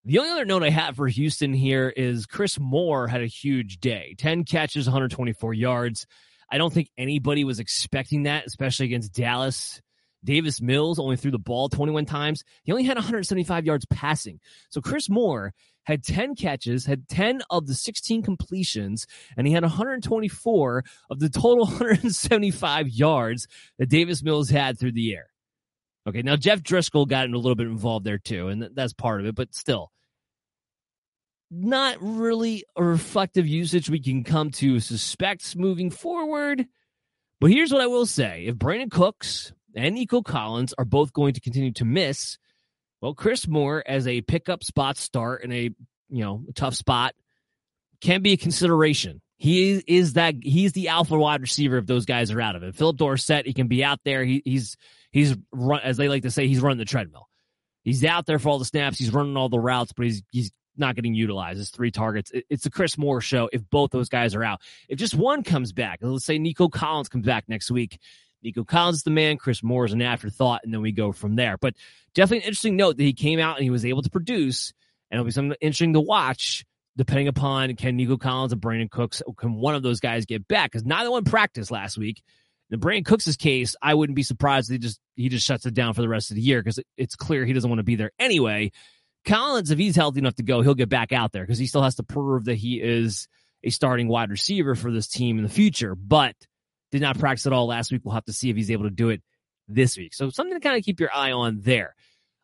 The only other note I have for Houston here is Chris Moore had a huge day 10 catches, 124 yards. I don't think anybody was expecting that, especially against Dallas. Davis Mills only threw the ball 21 times. He only had 175 yards passing. So Chris Moore had 10 catches, had 10 of the 16 completions, and he had 124 of the total 175 yards that Davis Mills had through the air. Okay, now Jeff Driskel got a little bit involved there too, and that's part of it, but still, not really a reflective usage we can come to suspect moving forward. But here's what I will say if Brandin Cooks and Nico Collins are both going to continue to miss, well, Chris Moore as a pickup spot start in a you know tough spot can be a consideration. He is that he's the alpha wide receiver if those guys are out of it. Phillip Dorsett, he can be out there. He, he's he's run as they like to say, he's running the treadmill. He's out there for all the snaps. He's running all the routes, but he's he's not getting utilized. It's three targets. It's a Chris Moore show if both those guys are out. If just one comes back, let's say Nico Collins comes back next week, Nico Collins is the man. Chris Moore is an afterthought, and then we go from there. But definitely an interesting note that he came out and he was able to produce, and it'll be something interesting to watch depending upon can Nico Collins and Brandin Cooks, can one of those guys get back? Because neither one practiced last week. In Brandin Cooks' case, I wouldn't be surprised he just he just shuts it down for the rest of the year because it, it's clear he doesn't want to be there anyway. Collins, if he's healthy enough to go, he'll get back out there because he still has to prove that he is a starting wide receiver for this team in the future. But did not practice at all last week. We'll have to see if he's able to do it this week. So something to kind of keep your eye on there.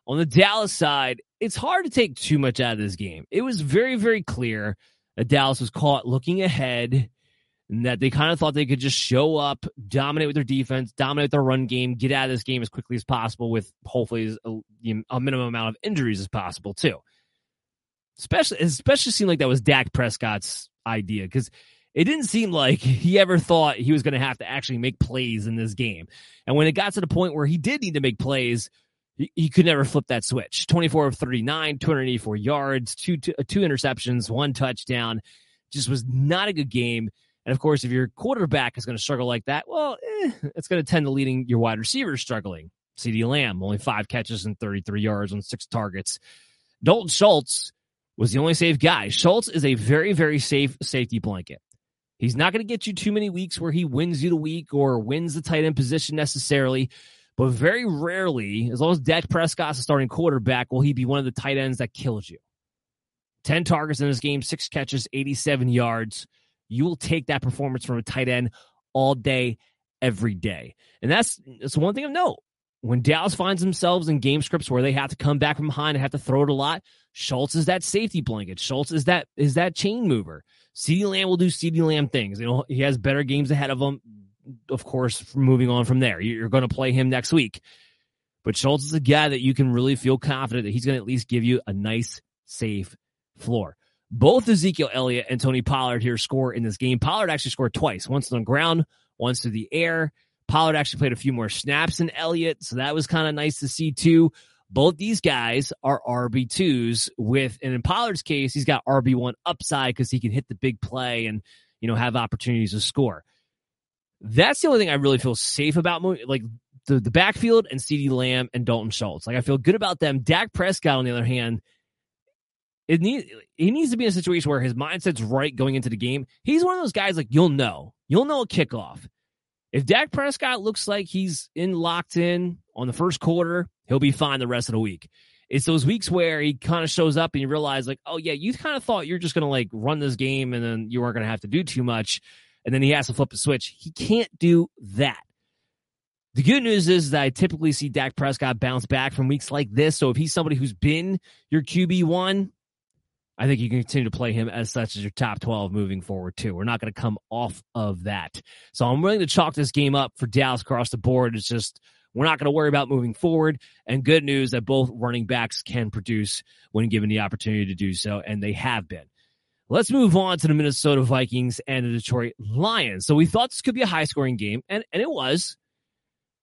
On the Dallas side, it's hard to take too much out of this game. It was very, very clear that Dallas was caught looking ahead and that they kind of thought they could just show up, dominate with their defense, dominate their run game, get out of this game as quickly as possible with hopefully a, uh, a minimum amount of injuries as possible too. Especially, especially seemed like that was Dak Prescott's idea because it didn't seem like *laughs* he ever thought he was going to have to actually make plays in this game. And when it got to the point where he did need to make plays, he, he could never flip that switch. 24 of 39, 284 yards, two, two, two interceptions, one touchdown. Just was not a good game. And of course, if your quarterback is going to struggle like that, well, eh, it's going to tend to leading your wide receivers struggling. CeeDee Lamb, only five catches and 33 yards on six targets. Dalton Schultz was the only safe guy. Schultz is a very, very safe safety blanket. He's not going to get you too many weeks where he wins you the week or wins the tight end position necessarily, but very rarely, as long as Dak Prescott's a starting quarterback, will he be one of the tight ends that kills you. 10 targets in this game, six catches, 87 yards. You will take that performance from a tight end all day, every day. And that's, that's one thing of note. When Dallas finds themselves in game scripts where they have to come back from behind and have to throw it a lot, Schultz is that safety blanket. Schultz is that is that chain mover. CeeDee Lamb will do CeeDee Lamb things. You know, he has better games ahead of him. Of course, moving on from there, you're going to play him next week. But Schultz is a guy that you can really feel confident that he's going to at least give you a nice, safe floor. Both Ezekiel Elliott and Tony Pollard here score in this game. Pollard actually scored twice, once on the ground, once through the air. Pollard actually played a few more snaps than Elliott, so that was kind of nice to see too. Both these guys are RB2s with, and in Pollard's case, he's got RB1 upside because he can hit the big play and, you know, have opportunities to score. That's the only thing I really feel safe about. Like the, the backfield and CeeDee Lamb and Dalton Schultz. Like I feel good about them. Dak Prescott, on the other hand, it needs he needs to be in a situation where his mindset's right going into the game. He's one of those guys like you'll know. You'll know a kickoff. If Dak Prescott looks like he's in locked in on the first quarter, he'll be fine the rest of the week. It's those weeks where he kind of shows up and you realize like, oh yeah, you kind of thought you're just gonna like run this game and then you weren't gonna have to do too much. And then he has to flip the switch. He can't do that. The good news is that I typically see Dak Prescott bounce back from weeks like this. So if he's somebody who's been your QB1, I think you can continue to play him as such as your top 12 moving forward, too. We're not going to come off of that. So I'm willing to chalk this game up for Dallas across the board. It's just we're not going to worry about moving forward. And good news that both running backs can produce when given the opportunity to do so, and they have been. Let's move on to the Minnesota Vikings and the Detroit Lions. So we thought this could be a high scoring game, and, and it was.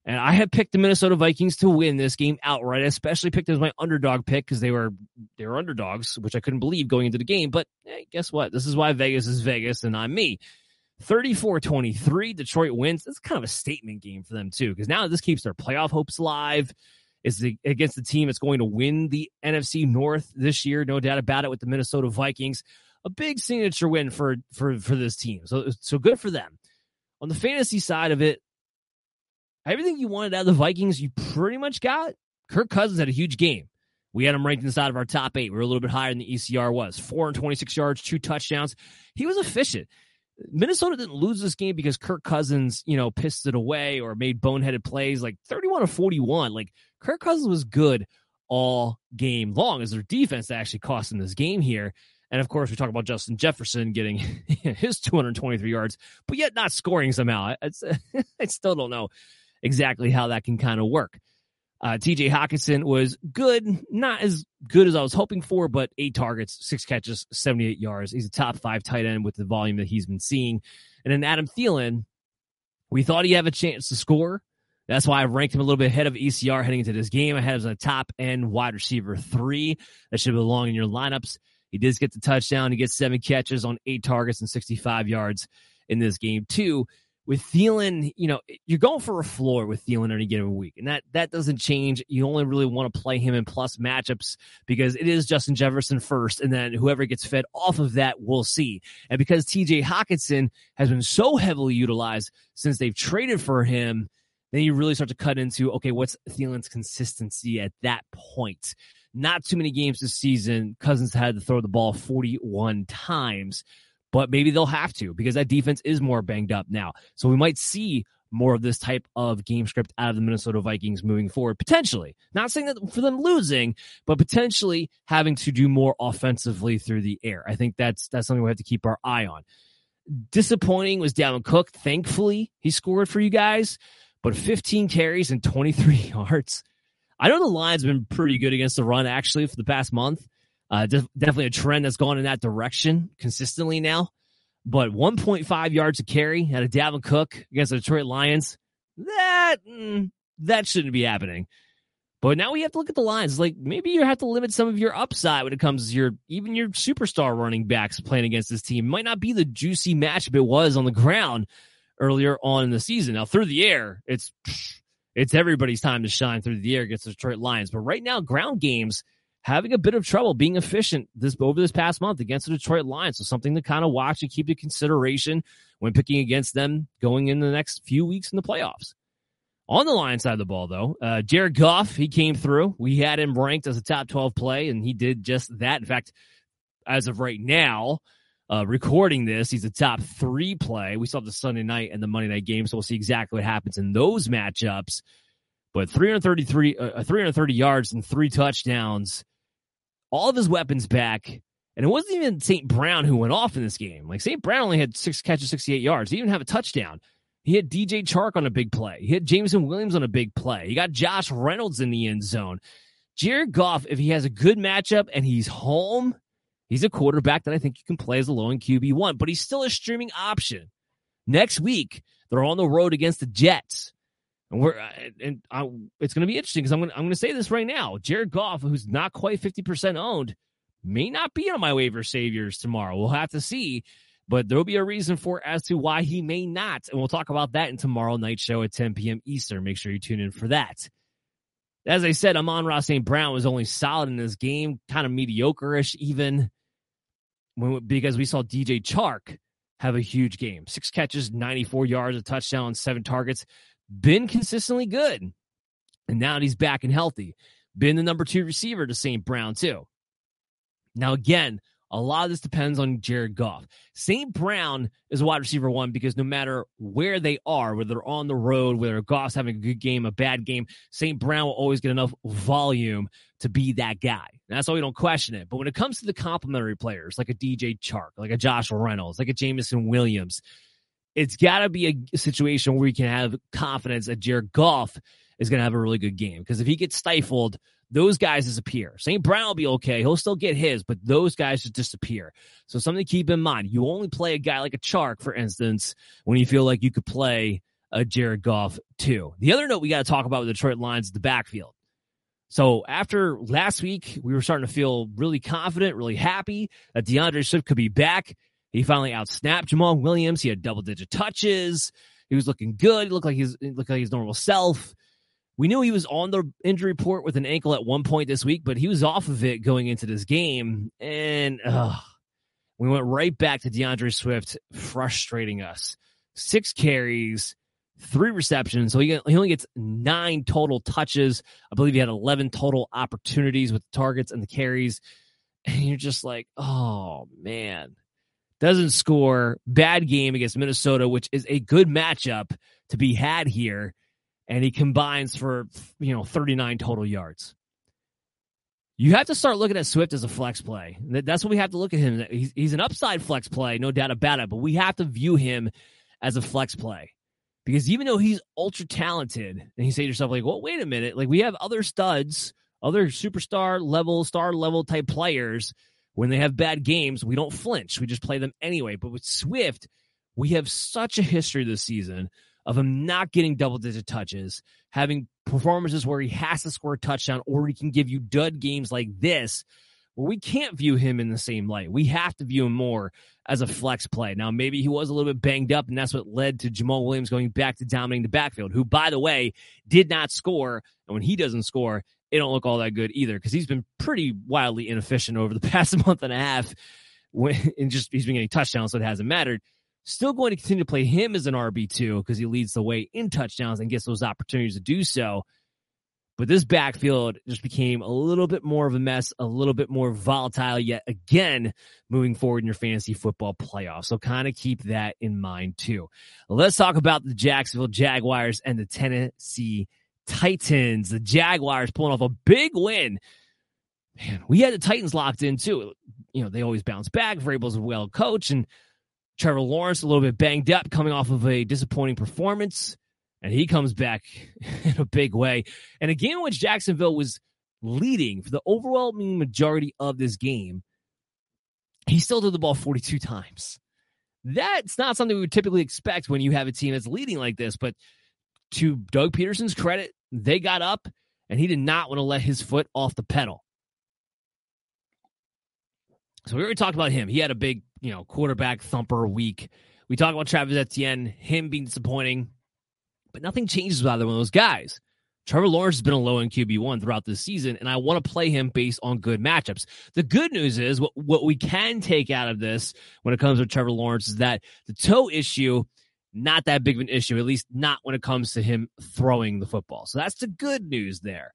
And I have picked the Minnesota Vikings to win this game outright. I especially picked as my underdog pick because they were they were underdogs, which I couldn't believe going into the game. But hey, guess what? This is why Vegas is Vegas and I'm me. 34-23, Detroit wins. That's kind of a statement game for them too, because now this keeps their playoff hopes alive. Is against the team that's going to win the NFC North this year, no doubt about it, with the Minnesota Vikings. A big signature win for for for this team. So so good for them. On the fantasy side of it, everything you wanted out of the Vikings, you pretty much got. Kirk Cousins had a huge game. We had him ranked inside of our top eight. We were a little bit higher than the ECR was. 426 yards, two touchdowns. He was efficient. Minnesota didn't lose this game because Kirk Cousins, you know, pissed it away or made boneheaded plays like 31 to 41. Like Kirk Cousins was good all game long as their defense actually cost them this game here. And of course, we talk about Justin Jefferson getting *laughs* his 223 yards, but yet not scoring somehow. It's, *laughs* I still don't know exactly how that can kind of work. Uh, TJ Hockenson was good, not as good as I was hoping for, but eight targets, six catches, 78 yards. He's a top five tight end with the volume that he's been seeing. And then Adam Thielen, we thought he had a chance to score. That's why I ranked him a little bit ahead of ECR heading into this game. I had him as a top end wide receiver three. That should belong in your lineups. He did get the touchdown. He gets seven catches on eight targets and 65 yards in this game, too with Thielen, you know, you're going for a floor with Thielen any given week, and that that doesn't change. You only really want to play him in plus matchups because it is Justin Jefferson first, and then whoever gets fed off of that, we'll see. And because T.J. Hockenson has been so heavily utilized since they've traded for him, then you really start to cut into okay, what's Thielen's consistency at that point? Not too many games this season. Cousins had to throw the ball 41 times but maybe they'll have to because that defense is more banged up now. So we might see more of this type of game script out of the Minnesota Vikings moving forward, potentially. Not saying that for them losing, but potentially having to do more offensively through the air. I think that's that's something we have to keep our eye on. Disappointing was Dalvin Cook. Thankfully, he scored for you guys, but 15 carries and 23 *laughs* yards. I know the line's been pretty good against the run actually for the past month. Uh, def- definitely a trend that's gone in that direction consistently now. But 1.5 yards a carry out of Dalvin Cook against the Detroit Lions, that mm, that shouldn't be happening. But now we have to look at the lines. Like maybe you have to limit some of your upside when it comes to your even your superstar running backs playing against this team. Might not be the juicy matchup it was on the ground earlier on in the season. Now through the air, it's it's everybody's time to shine through the air against the Detroit Lions. But right now, ground games having a bit of trouble being efficient this over this past month against the Detroit Lions. So something to kind of watch and keep in consideration when picking against them going in the next few weeks in the playoffs. On the Lions side of the ball, though, uh, Jared Goff, he came through. We had him ranked as a top 12 play, and he did just that. In fact, as of right now, uh, recording this, he's a top three play. We saw the Sunday night and the Monday night game, so we'll see exactly what happens in those matchups. But 333, uh, 330 yards and three touchdowns all of his weapons back. And it wasn't even St. Brown who went off in this game. Like St. Brown only had six catches, 68 yards. He didn't have a touchdown. He had DJ Chark on a big play. He had Jameson Williams on a big play. He got Josh Reynolds in the end zone. Jared Goff, if he has a good matchup and he's home, he's a quarterback that I think you can play as a low end QB1, but he's still a streaming option. Next week, they're on the road against the Jets. And we're uh, and I, it's going to be interesting because I'm going I'm going to say this right now. Jared Goff, who's not quite 50% owned, may not be on my waiver saviors tomorrow. We'll have to see, but there'll be a reason for as to why he may not, and we'll talk about that in tomorrow night show at 10 p.m. Eastern. Make sure you tune in for that. As I said, Amon-Ra St. Brown was only solid in this game, kind of mediocre-ish even, when, because we saw DJ Chark have a huge game. Six catches, 94 yards, a touchdown, seven targets. Been consistently good. And now he's back and healthy. Been the number two receiver to St. Brown, too. Now, again, a lot of this depends on Jared Goff. St. Brown is a wide receiver one because no matter where they are, whether they're on the road, whether Goff's having a good game, a bad game, St. Brown will always get enough volume to be that guy. And that's why we don't question it. But when it comes to the complementary players, like a DJ Chark, like a Josh Reynolds, like a Jameson Williams, it's got to be a situation where we can have confidence that Jared Goff is going to have a really good game. Because if he gets stifled, those guys disappear. St. Brown will be okay. He'll still get his, but those guys just disappear. So something to keep in mind. You only play a guy like a Chark, for instance, when you feel like you could play a Jared Goff too. The other note we got to talk about with Detroit Lions is the backfield. So after last week, we were starting to feel really confident, really happy that DeAndre Swift could be back. He finally outsnapped Jamaal Williams. He had double digit touches. He was looking good. He looked like he's looked like his normal self. We knew he was on the injury report with an ankle at one point this week, but he was off of it going into this game. And we went right back to DeAndre Swift, frustrating us. Six carries, three receptions. So he, he only gets nine total touches. I believe he had 11 total opportunities with the targets and the carries. And you're just like, oh, man. Doesn't score. Bad game against Minnesota, which is a good matchup to be had here and he combines for you know 39 total yards. You have to start looking at Swift as a flex play. That's what we have to look at him. He's, he's an upside flex play, no doubt about it. But we have to view him as a flex play because even though he's ultra talented, and you say to yourself like, "Well, wait a minute, like we have other studs, other superstar level, star level type players." When they have bad games, we don't flinch. We just play them anyway. But with Swift, we have such a history this season of him not getting double digit touches, having performances where he has to score a touchdown or he can give you dud games like this, where we can't view him in the same light. We have to view him more as a flex play. Now, maybe he was a little bit banged up, and that's what led to Jamaal Williams going back to dominating the backfield, who, by the way, did not score. And when he doesn't score, it don't look all that good either because he's been pretty wildly inefficient over the *laughs* past month and a half. When, and just he's been getting touchdowns, so it hasn't mattered. Still going to continue to play him as an RB2 because he leads the way in touchdowns and gets those opportunities to do so. But this backfield just became a little bit more of a mess, a little bit more volatile yet again moving forward in your fantasy football playoffs. So kind of keep that in mind too. Let's talk about the Jacksonville Jaguars and the Tennessee Titans. The Jaguars pulling off a big win. Man, we had the Titans locked in too. You know, they always bounce back. Vrabel's a well coach and Trevor Lawrence a little bit banged up, coming off of a disappointing performance, and he comes back *laughs* in a big way. And a game in which Jacksonville was leading for the overwhelming majority of this game, he still did the ball 42 times. That's not something we would typically expect when you have a team that's leading like this, but to Doug Pederson's credit, they got up and he did not want to let his foot off the pedal. So we already talked about him. He had a big, you know, quarterback thumper week. We talked about Travis Etienne, him being disappointing, but nothing changes with either one of those guys. Trevor Lawrence has been a low in QB1 throughout this season, and I want to play him based on good matchups. The good news is what, what we can take out of this when it comes to Trevor Lawrence is that the toe issue, not that big of an issue, at least not when it comes to him throwing the football. So that's the good news there.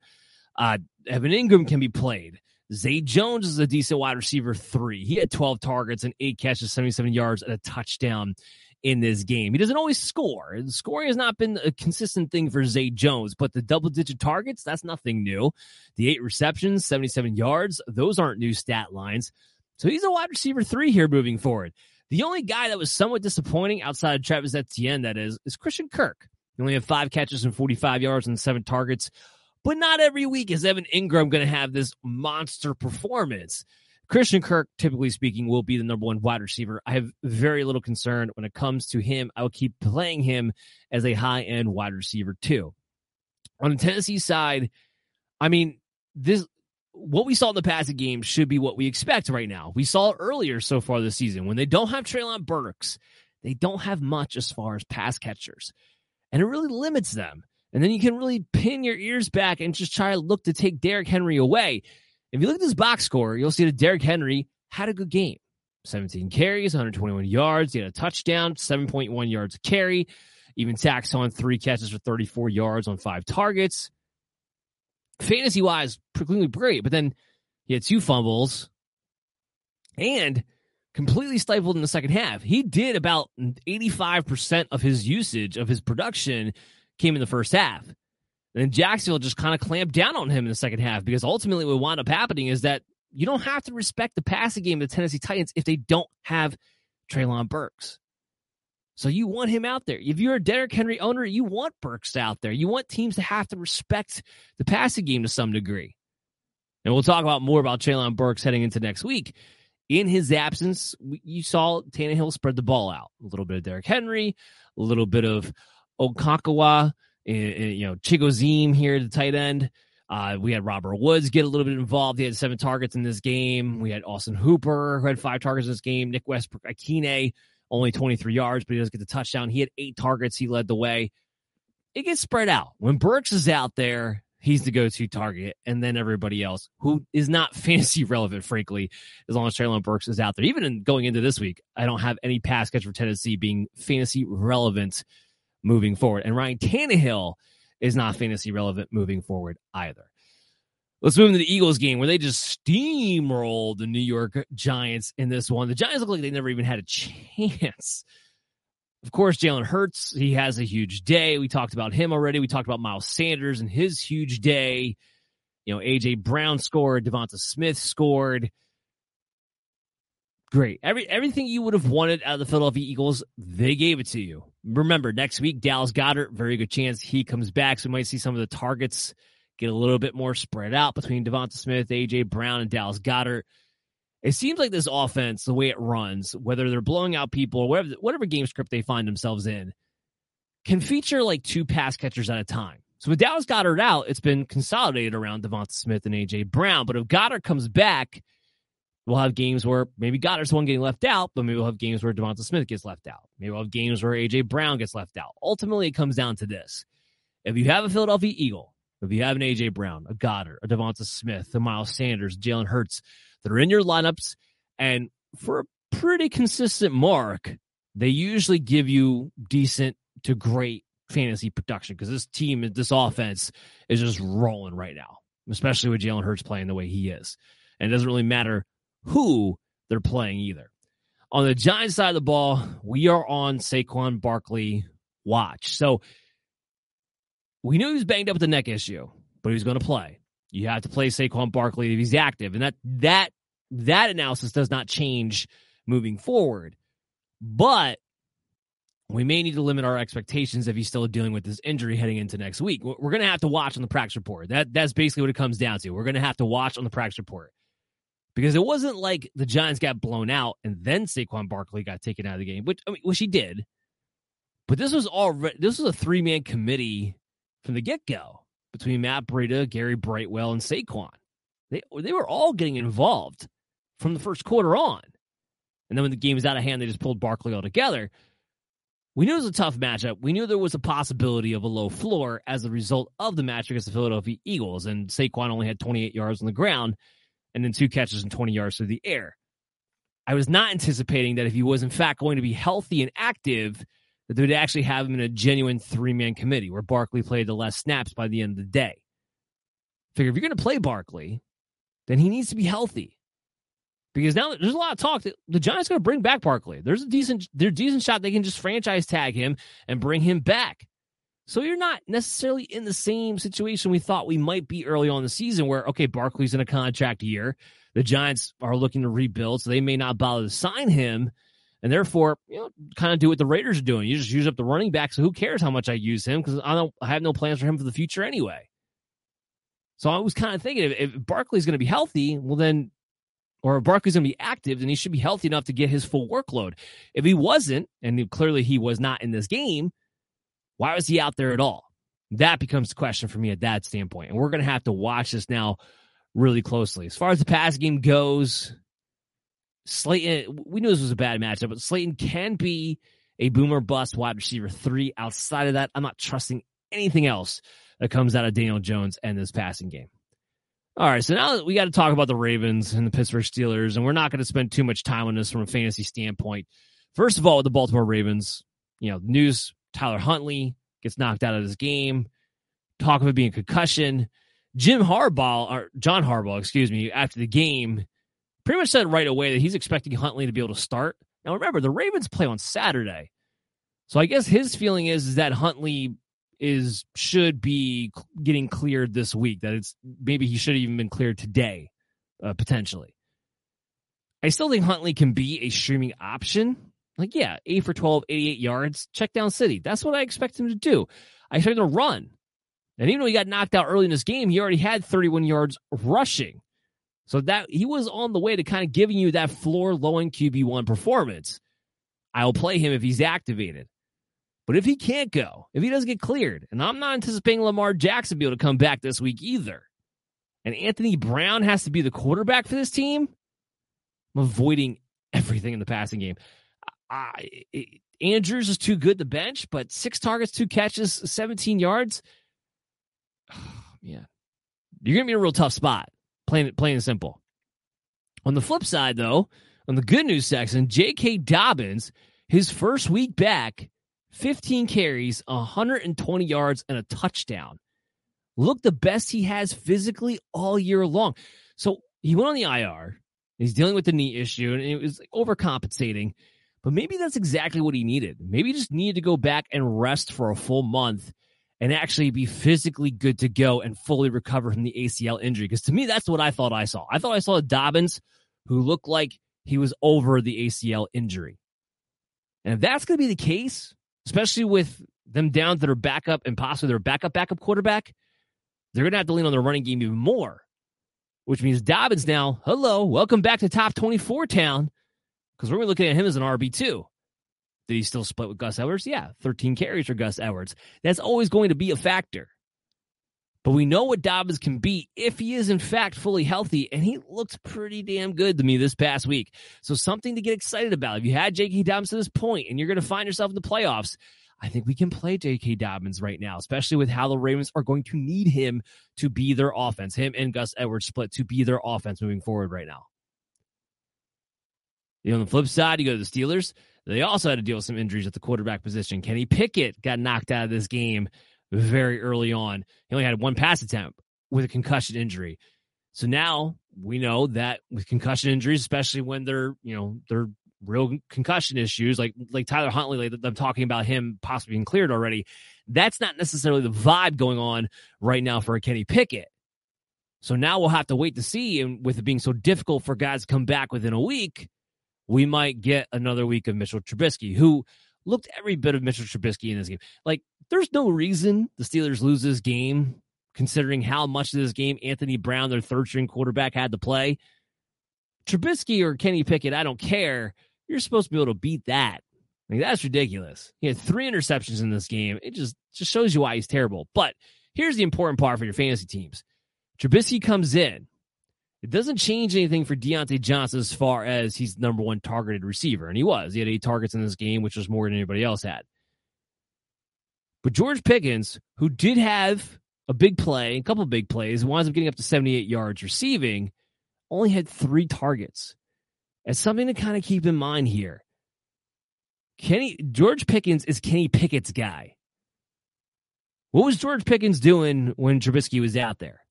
Uh, Evan Engram can be played. Zay Jones is a decent wide receiver three. He had 12 targets and eight catches, 77 yards, and a touchdown in this game. He doesn't always score. Scoring has not been a consistent thing for Zay Jones, but the double digit targets, that's nothing new. The eight receptions, 77 yards, those aren't new stat lines. So he's a wide receiver three here moving forward. The only guy that was somewhat disappointing outside of Travis Etienne, that is, is Christian Kirk. He only had five catches and 45 yards and seven targets. But not every week is Evan Engram going to have this monster performance. Christian Kirk, typically speaking, will be the number one wide receiver. I have very little concern when it comes to him. I will keep playing him as a high end wide receiver, too. On the Tennessee side, I mean, this what we saw in the passing game should be what we expect right now. We saw earlier so far this season. When they don't have Treylon Burks, they don't have much as far as pass catchers. And it really limits them. And then you can really pin your ears back and just try to look to take Derrick Henry away. If you look at this box score, you'll see that Derrick Henry had a good game 17 carries, 121 yards. He had a touchdown, 7.1 yards carry, even taxed on three catches for 34 yards on five targets. Fantasy wise, completely great, but then he had two fumbles and completely stifled in the second half. He did about 85% of his usage of his production came in the first half. And Jacksonville just kind of clamped down on him in the second half because ultimately what wound up happening is that you don't have to respect the passing game of the Tennessee Titans if they don't have Treylon Burks. So you want him out there. If you're a Derrick Henry owner, you want Burks out there. You want teams to have to respect the passing game to some degree. And we'll talk about more about Treylon Burks heading into next week. In his absence, you saw Tannehill spread the ball out. A little bit of Derrick Henry, a little bit of Okonkwo, you know, Chigoziem here at the tight end. Uh, we had Robert Woods get a little bit involved. He had seven targets in this game. We had Austin Hooper who had five targets in this game. Nick Westbrook-Ikhine, only 23 yards, but he does get the touchdown. He had eight targets. He led the way. It gets spread out. When Burks is out there, he's the go-to target, and then everybody else who is not *laughs* fantasy relevant, frankly, as long as Treylon Burks is out there. Even in going into this week, I don't have any pass catch for Tennessee being fantasy relevant moving forward. And Ryan Tannehill is not fantasy relevant moving forward either. Let's move into the Eagles game where they just steamrolled the New York Giants in this one. The Giants look like they never even had a chance. Of course, Jalen Hurts, he has a huge day. We talked about him already. We talked about Miles Sanders and his huge day. You know, AJ Brown scored, Devonta Smith scored. Great. Every everything you would have wanted out of the Philadelphia Eagles, they gave it to you. Remember, next week, Dallas Goedert, very good chance he comes back. So we might see some of the targets get a little bit more spread out between Devonta Smith, AJ Brown, and Dallas Goedert. It seems like this offense, the way it runs, whether they're blowing out people or whatever, whatever game script they find themselves in, can feature like two pass catchers at a time. So with Dallas Goedert out, it's been consolidated around Devonta Smith and AJ Brown. But if Goedert comes back, we'll have games where maybe Goedert's one getting left out, but maybe we'll have games where Devonta Smith gets left out. Maybe we'll have games where AJ Brown gets left out. Ultimately, it comes down to this: if you have a Philadelphia Eagle, if you have an AJ Brown, a Goedert, a Devonta Smith, a Miles Sanders, Jalen Hurts, that are in your lineups, and for a pretty consistent mark, they usually give you decent to great fantasy production because this team, this offense is just rolling right now, especially with Jalen Hurts playing the way he is. And it doesn't really matter who they're playing either. On the Giants side of the ball, we are on Saquon Barkley watch. So we knew he was banged up with the neck issue, but he was going to play. You have to play Saquon Barkley if he's active, and that that that analysis does not change moving forward. But we may need to limit our expectations if he's still dealing with this injury heading into next week. We're going to have to watch on the practice report. That that's basically what it comes down to. We're going to have to watch on the practice report because it wasn't like the Giants got blown out and then Saquon Barkley got taken out of the game, which I mean, which he did. But this was all this was a three man committee from the get go between Matt Breida, Gary Brightwell, and Saquon. They they were all getting involved from the first quarter on, and then when the game was out of hand, they just pulled Barkley all together. We knew it was a tough matchup. We knew there was a possibility of a low floor as a result of the match against the Philadelphia Eagles, and Saquon only had 28 yards on the ground and then two catches and 20 yards through the air. I was not anticipating that if he was in fact going to be healthy and active, that they would actually have him in a genuine three man committee where Barkley played the less snaps by the end of the day. Figure if you're going to play Barkley, then he needs to be healthy. Because now there's a lot of talk that the Giants are going to bring back Barkley. There's a decent, there's a decent shot they can just franchise tag him and bring him back. So you're not necessarily in the same situation we thought we might be early on the season where, okay, Barkley's in a contract year. The Giants are looking to rebuild, so they may not bother to sign him And therefore, you know, kind of do what the Raiders are doing. You just use up the running back. So who cares how much I use him? Because I don't I have no plans for him for the future anyway. So I was kind of thinking if, if Barkley's going to be healthy, well then, or if Barkley's going to be active, then he should be healthy enough to get his full workload. If he wasn't, and clearly he was not in this game, why was he out there at all? That becomes the question for me at that standpoint. And we're going to have to watch this now really closely. As far as the pass game goes, Slayton, we knew this was a bad matchup, but Slayton can be a boomer bust wide receiver three. Outside of that, I'm not trusting anything else that comes out of Daniel Jones and this passing game. All right, so now we got to talk about the Ravens and the Pittsburgh Steelers, and we're not going to spend too much time on this from a fantasy standpoint. First of all, with the Baltimore Ravens, you know, news Tyler Huntley gets knocked out of this game. Talk of it being concussion. Jim Harbaugh, or John Harbaugh, excuse me, after the game, pretty much said right away that he's expecting Huntley to be able to start. Now, remember, the Ravens play on Saturday. So I guess his feeling is, is that Huntley is should be getting cleared this week. That it's maybe he should have even been cleared today, uh, potentially. I still think Huntley can be a streaming option. Like, yeah, 8 for 12, 88 yards, check down city. That's what I expect him to do. I expect him to run. And even though he got knocked out early in this game, he already had 31 yards rushing. So that he was on the way to kind of giving you that floor low end QB1 performance. I'll play him if he's activated. But if he can't go, if he doesn't get cleared, and I'm not anticipating Lamar Jackson to be able to come back this week either, and Anthony Brown has to be the quarterback for this team, I'm avoiding everything in the passing game. I, it, Andrews is too good to bench, but six targets, two catches, 17 yards. Oh, *sighs* man, you're gonna be in a real tough spot. Plain, plain and simple. On the flip side, though, on the good news section, J.K. Dobbins, his first week back, 15 carries, 120 yards, and a touchdown. Look the best he has physically all year long. So he went on the IR. He's dealing with the knee issue, and it was overcompensating. But maybe that's exactly what he needed. Maybe he just needed to go back and rest for a full month and actually be physically good to go and fully recover from the ACL injury. Because to me, that's what I thought I saw. I thought I saw Dobbins who looked like he was over the ACL injury. And if that's going to be the case, especially with them down to their backup and possibly their backup backup quarterback, they're going to have to lean on their running game even more, which means Dobbins now, hello, welcome back to top 24 town because we're looking at him as an RB2. Did he still split with Gus Edwards? Yeah, 13 carries for Gus Edwards. That's always going to be a factor. But we know what Dobbins can be if he is, in fact, fully healthy. And he looks pretty damn good to me this past week. So, something to get excited about. If you had J.K. Dobbins to this point and you're going to find yourself in the playoffs, I think we can play J.K. Dobbins right now, especially with how the Ravens are going to need him to be their offense, him and Gus Edwards split to be their offense moving forward right now. You know, on the flip side, you go to the Steelers. They also had to deal with some injuries at the quarterback position. Kenny Pickett got knocked out of this game very early on. He only had one pass attempt with a concussion injury. So now we know that with concussion injuries, especially when they're, you know, they're real concussion issues, like like Tyler Huntley, like I'm talking about him possibly being cleared already. That's not necessarily the vibe going on right now for Kenny Pickett. So now we'll have to wait to see. And with it being so difficult for guys to come back within a week, we might get another week of Mitchell Trubisky, who looked every bit of Mitchell Trubisky in this game. Like there's no reason the Steelers lose this game, considering how much of this game Anthony Brown, their third string quarterback, had to play. Trubisky or Kenny Pickett, I don't care. You're supposed to be able to beat that. Like that's ridiculous. He had three interceptions in this game. It just just shows you why he's terrible. But here's the important part for your fantasy teams. Trubisky comes in. It doesn't change anything for Diontae Johnson as far as he's number one targeted receiver, and he was. He had eight targets in this game, which was more than anybody else had. But George Pickens, who did have a big play, a couple big plays, winds up getting up to 78 yards receiving, only had three targets. It's something to kind of keep in mind here. Kenny George Pickens is Kenny Pickett's guy. What was George Pickens doing when Trubisky was out there?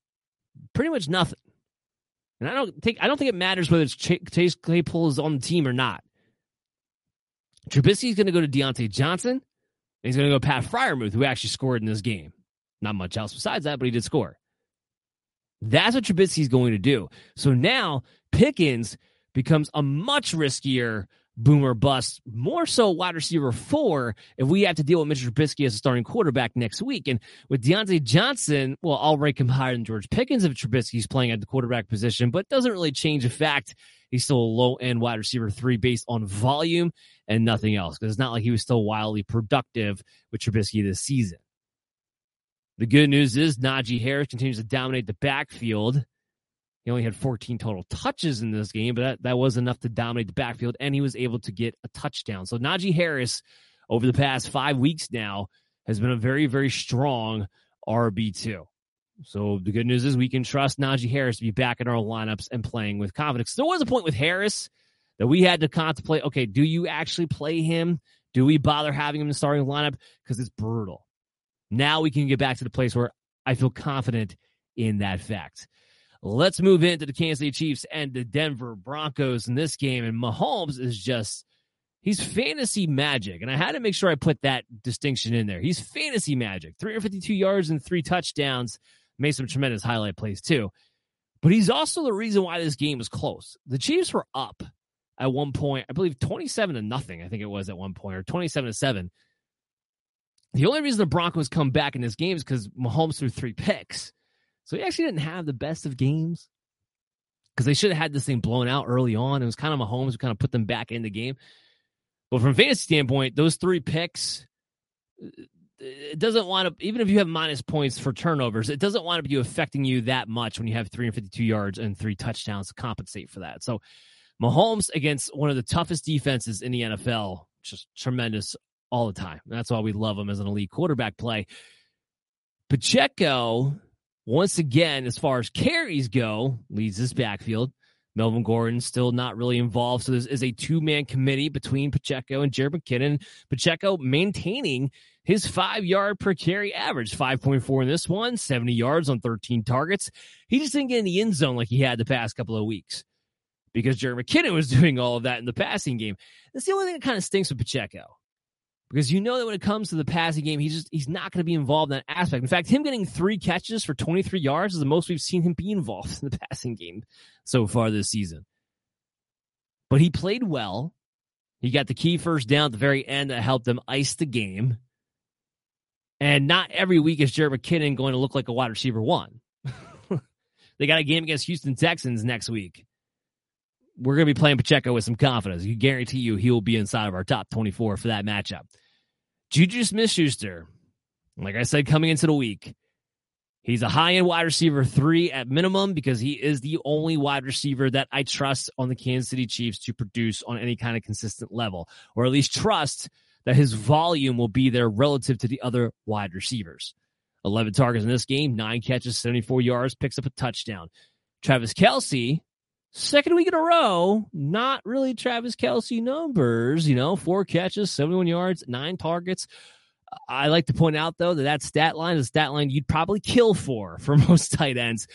Pretty much nothing. And I don't think I don't think it matters whether it's Chase Claypool is on the team or not. Trubisky's going to go to Diontae Johnson. And he's going to go Pat Freiermuth, who actually scored in this game. Not much else besides that, but he did score. That's what Trubisky's going to do. So now Pickens becomes a much riskier boomer bust, more so wide receiver four if we have to deal with Mitch Trubisky as a starting quarterback next week. And with Diontae Johnson, well, I'll rank him higher than George Pickens if Trubisky's playing at the quarterback position, but doesn't really change the fact he's still a low end wide receiver three based on volume and nothing else. Because it's not like he was still wildly productive with Trubisky this season. The good news is Najee Harris continues to dominate the backfield. He only had 14 total touches in this game, but that, that was enough to dominate the backfield, and he was able to get a touchdown. So Najee Harris, over the past five weeks now, has been a very, very strong RB2. So the good news is we can trust Najee Harris to be back in our lineups and playing with confidence. There was a point with Harris that we had to contemplate okay, do you actually play him? Do we bother having him in the starting lineup? Because it's brutal. Now we can get back to the place where I feel confident in that fact. Let's move into the Kansas City Chiefs and the Denver Broncos in this game. And Mahomes is just, he's fantasy magic. And I had to make sure I put that distinction in there. He's fantasy magic 352 yards and three touchdowns. Made some tremendous highlight plays too. But he's also the reason why this game was close. The Chiefs were up at one point, I believe 27 to nothing, I think it was at one point, or 27 to 7. The only reason the Broncos come back in this game is because Mahomes threw three picks. So he actually didn't have the best of games because they should have had this thing blown out early on. It was kind of Mahomes who kind of put them back in the game. But from fantasy standpoint, those three picks, uh, it doesn't want to, even if you have minus points for turnovers, it doesn't want to be affecting you that much when you have 352 yards and three touchdowns to compensate for that. So Mahomes against one of the toughest defenses in the NFL, just tremendous all the time. That's why we love him as an elite quarterback play. Pacheco once again, as far as carries go, leads this backfield. Melvin Gordon still not really involved. So this is a two man committee between Pacheco and Jerick McKinnon. Pacheco maintaining his five yard per carry average, 5.4 in this one, 70 yards on 13 targets. He just didn't get in the end zone like he had the past couple of weeks because Jerick McKinnon was *laughs* doing all of that in the passing game. That's the only thing that kind of stinks with Pacheco because you know that when it comes to the passing game, he's just he's not going to be involved in that aspect. In fact, him getting three catches for 23 yards is the most we've seen him be involved in the *laughs* passing game so far this season. But he played well. He got the key first down at the very end that helped them ice the game. And not every week is Jerick McKinnon going to look like a wide receiver one. *laughs* they got a game against Houston Texans next week. We're going to be playing Pacheco with some confidence. You guarantee you he will be inside of our top 24 for that matchup. Juju Smith Schuster, like I said, coming into the week, he's a high end wide receiver three at minimum because he is the only wide receiver that I trust on the Kansas City Chiefs to produce on any kind of consistent level, or at least trust that his volume will be there relative to the other wide receivers. 11 targets in this game, nine catches, 74 yards, picks up a touchdown. Travis Kelce, second week in a row, not really Travis Kelce numbers, you know, four catches, 71 yards, nine targets. I like to point out, though, that that stat line is a stat line you'd probably kill for for *laughs* most tight ends.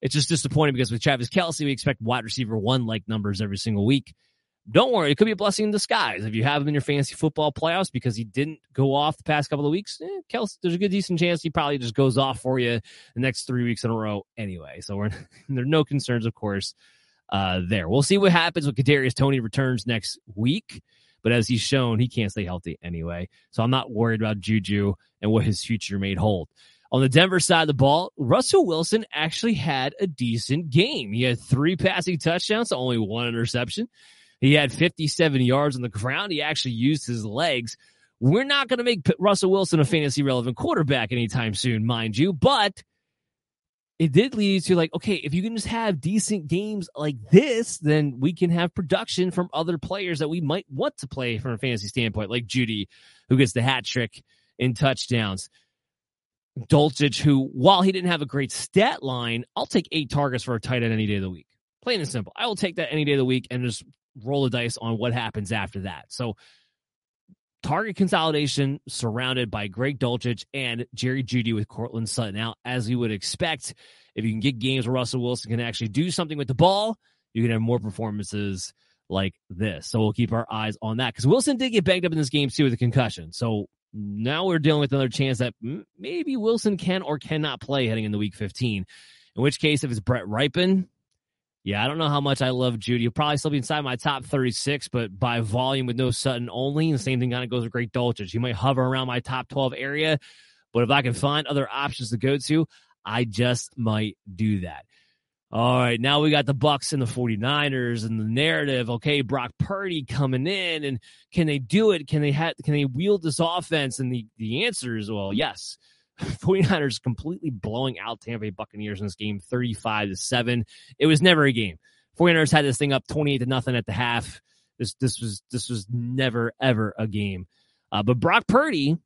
It's just disappointing because with Travis Kelce, we expect wide receiver one like numbers every single week. Don't worry, it could be a blessing in disguise if you have him in your fantasy football playoffs because he didn't go off the past couple of weeks. Eh, Kelce, there's a good decent chance he probably just goes off for you the next three weeks in a row anyway. So we're *laughs* there are no concerns, of course, uh, there. We'll see what happens when Kadarius Toney returns next week. But as he's shown, he can't stay healthy anyway. So I'm not worried about Juju and what his future may hold. On the Denver side of the ball, Russell Wilson actually had a decent game. He had three passing touchdowns, only one interception. He had 57 yards on the ground. He actually used his legs. We're not going to make Russell Wilson a fantasy relevant quarterback anytime soon, mind you, but it did lead to like, okay, if you can just have decent games like this, then we can have production from other players that we might want to play from a fantasy standpoint, like Jeudy, who gets the hat trick in touchdowns. Dulcich, who, while he didn't have a great stat line, I'll take eight targets for a tight end any day of the week. Plain and simple. I will take that any day of the week and just roll the dice on what happens after that. So target consolidation surrounded by Greg Dulcich and Jerry Jeudy with Courtland Sutton out, as you would expect. If you can get games where Russell Wilson can actually do something with the ball, you can have more performances like this. So we'll keep our eyes on that because Wilson did get banged up in this game too with a concussion. So now we're dealing with another chance that maybe Wilson can or cannot play heading into week 15. In which case, if it's Brett Rypien, Yeah, I don't know how much I love Jeudy. He'll probably still be inside my top 36, but by volume with no Sutton only. And the same thing kind of goes with Greg Dulcich. He might hover around my top 12 area, but if I can find other options to go to, I just might do that. All right, now we got the Bucks and the 49ers and the narrative. Okay, Brock Purdy coming in and can they do it? Can they have can they wield this offense? And the the answer is well, yes. *laughs* 49ers completely blowing out Tampa Bay Buccaneers in this game 35 to 7. It was never a game. 49ers had this thing up 28 to nothing at the half. This this was this was never ever a game. Uh, but Brock Purdy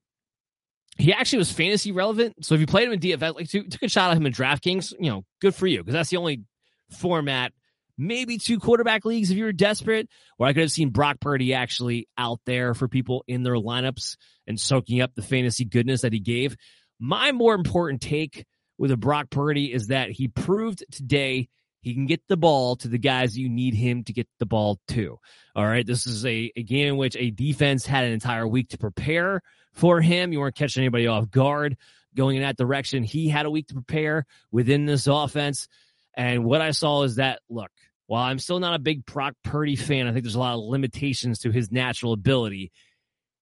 he actually was fantasy relevant. So if you played him in DFS, like took a shot at him in DraftKings, you know, good for you because that's the only format. Maybe two quarterback leagues if you were desperate, where I could have seen Brock Purdy actually out there for people in their lineups and soaking up the fantasy goodness that he gave. My more important take with a Brock Purdy is that he proved today he can get the ball to the guys you need him to get the ball to. All right. This is a, a game in which a defense had an entire week to prepare for him. You weren't catching anybody off guard going in that direction. He had a week to prepare within this offense. And what I saw is that, look, while I'm still not a big Brock Purdy fan, I think there's a lot of limitations to his natural ability.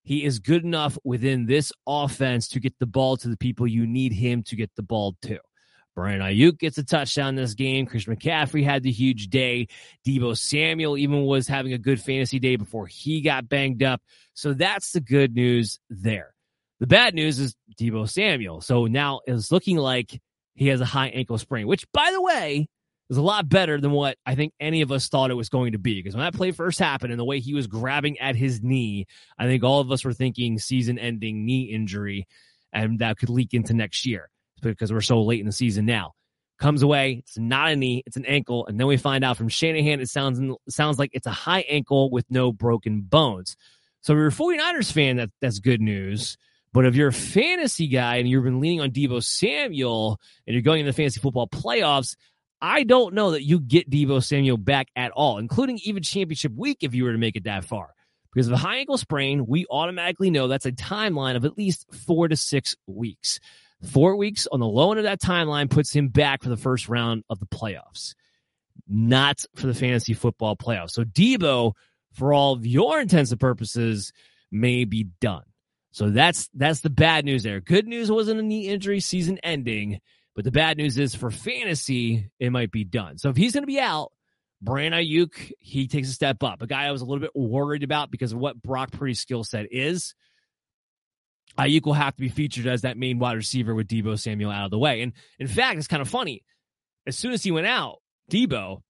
He is good enough within this offense to get the ball to the people you need him to get the ball to. Brian Aiyuk gets a touchdown this game. Chris McCaffrey had the huge day. Deebo Samuel even was having a good fantasy day before he got banged up. So that's the good news there. The bad news is Deebo Samuel. So now it's looking like he has a high ankle sprain, which, by the way, is a lot better than what I think any of us thought it was going to be. Because when that play first happened and the way he was grabbing at his knee, I think all of us were thinking season ending knee injury and that could leak into next year because we're so late in the season now. Comes away, it's not a knee, it's an ankle, and then we find out from Shanahan it sounds sounds like it's a high ankle with no broken bones. So if you're a 49ers fan, that that's good news. But if you're a fantasy guy and you've been leaning on Deebo Samuel and you're going into the fantasy football playoffs, I don't know that you get Deebo Samuel back at all, including even championship week if you were to make it that far. Because of a high ankle sprain, we automatically know that's a timeline of at least four to six weeks. Four weeks on the low end of that timeline puts him back for the first round of the playoffs, not for the fantasy football playoffs. So Deebo, for all of your intents and purposes, may be done. So that's that's the bad news there. Good news wasn't a knee injury season ending, but the bad news is for fantasy, it might be done. So if he's going to be out, Brandon Aiyuk, he takes a step up. A guy I was a little bit worried about because of what Brock Purdy's skill set is. Aiyuk will have to be featured as that main wide receiver with Deebo Samuel out of the way. And in fact, it's kind of funny. As soon as he went out, Deebo,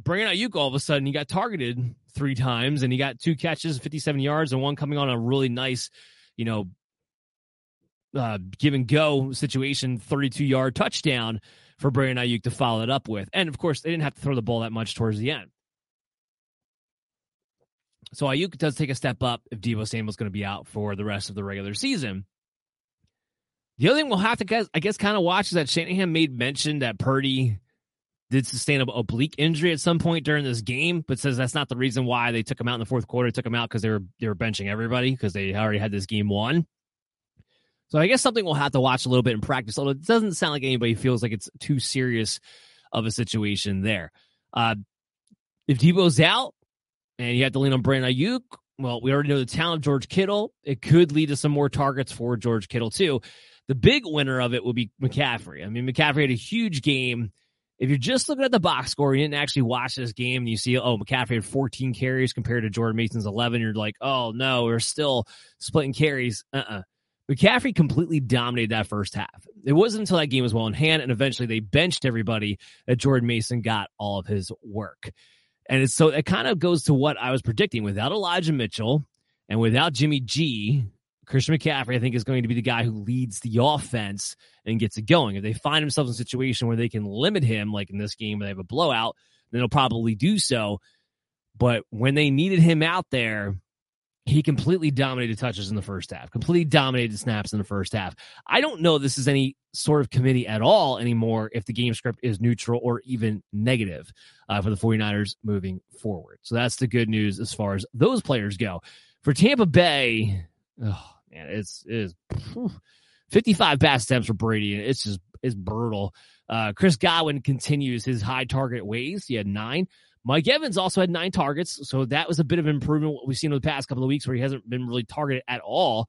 bringing Aiyuk all of a sudden, he got targeted three times and he got two catches, 57 yards, and one coming on a really nice, you know, uh, give and go situation, 32 yard touchdown for Brandon Aiyuk to follow it up with. And of course, they didn't have to throw the ball that much towards the end. So Aiyuk does take a step up if Deebo Samuel's going to be out for the rest of the regular season. The other thing we'll have to, I guess, kind of watch is that Shanahan made mention that Purdy did sustain a oblique injury at some point during this game, but says that's not the reason why they took him out in the fourth quarter. They took him out because they were they were benching everybody because they already had this game won. So I guess something we'll have to watch a little bit in practice. Although it doesn't sound like anybody feels like it's too serious of a situation there. Uh, if Deebo's out, and you have to lean on Brandon Aiyuk, Well, we already know the talent of George Kittle. It could lead to some more targets for George Kittle, too. The big winner of it will be McCaffrey. I mean, McCaffrey had a huge game. If you're just looking at the box score, you didn't actually watch this game, and you see, oh, McCaffrey had 14 carries compared to Jordan Mason's 11, you're like, oh, no, we're still splitting carries. Uh uh-uh. uh McCaffrey completely dominated that first half. It wasn't until that game was well in hand, and eventually they benched everybody that Jordan Mason got all of his work. And so it kind of goes to what I was predicting without Elijah Mitchell and without Jimmy G. Christian McCaffrey, I think, is going to be the guy who leads the offense and gets it going. If they find themselves in a situation where they can limit him, like in this game where they have a blowout, then they'll probably do so. But when they needed him out there, he completely dominated touches in the first half, completely dominated snaps in the first half. I don't know this is any sort of committee at all anymore if the game script is neutral or even negative uh, for the 49ers moving forward. So that's the good news as far as those players go. For Tampa Bay, oh man, it's it is 55 pass attempts for Brady, and it's just it's brutal. Uh, Chris Godwin continues his high target ways. He had nine. Mike Evans also had nine targets, so that was a bit of improvement. What we've seen over the past couple of weeks, where he hasn't been really targeted at all.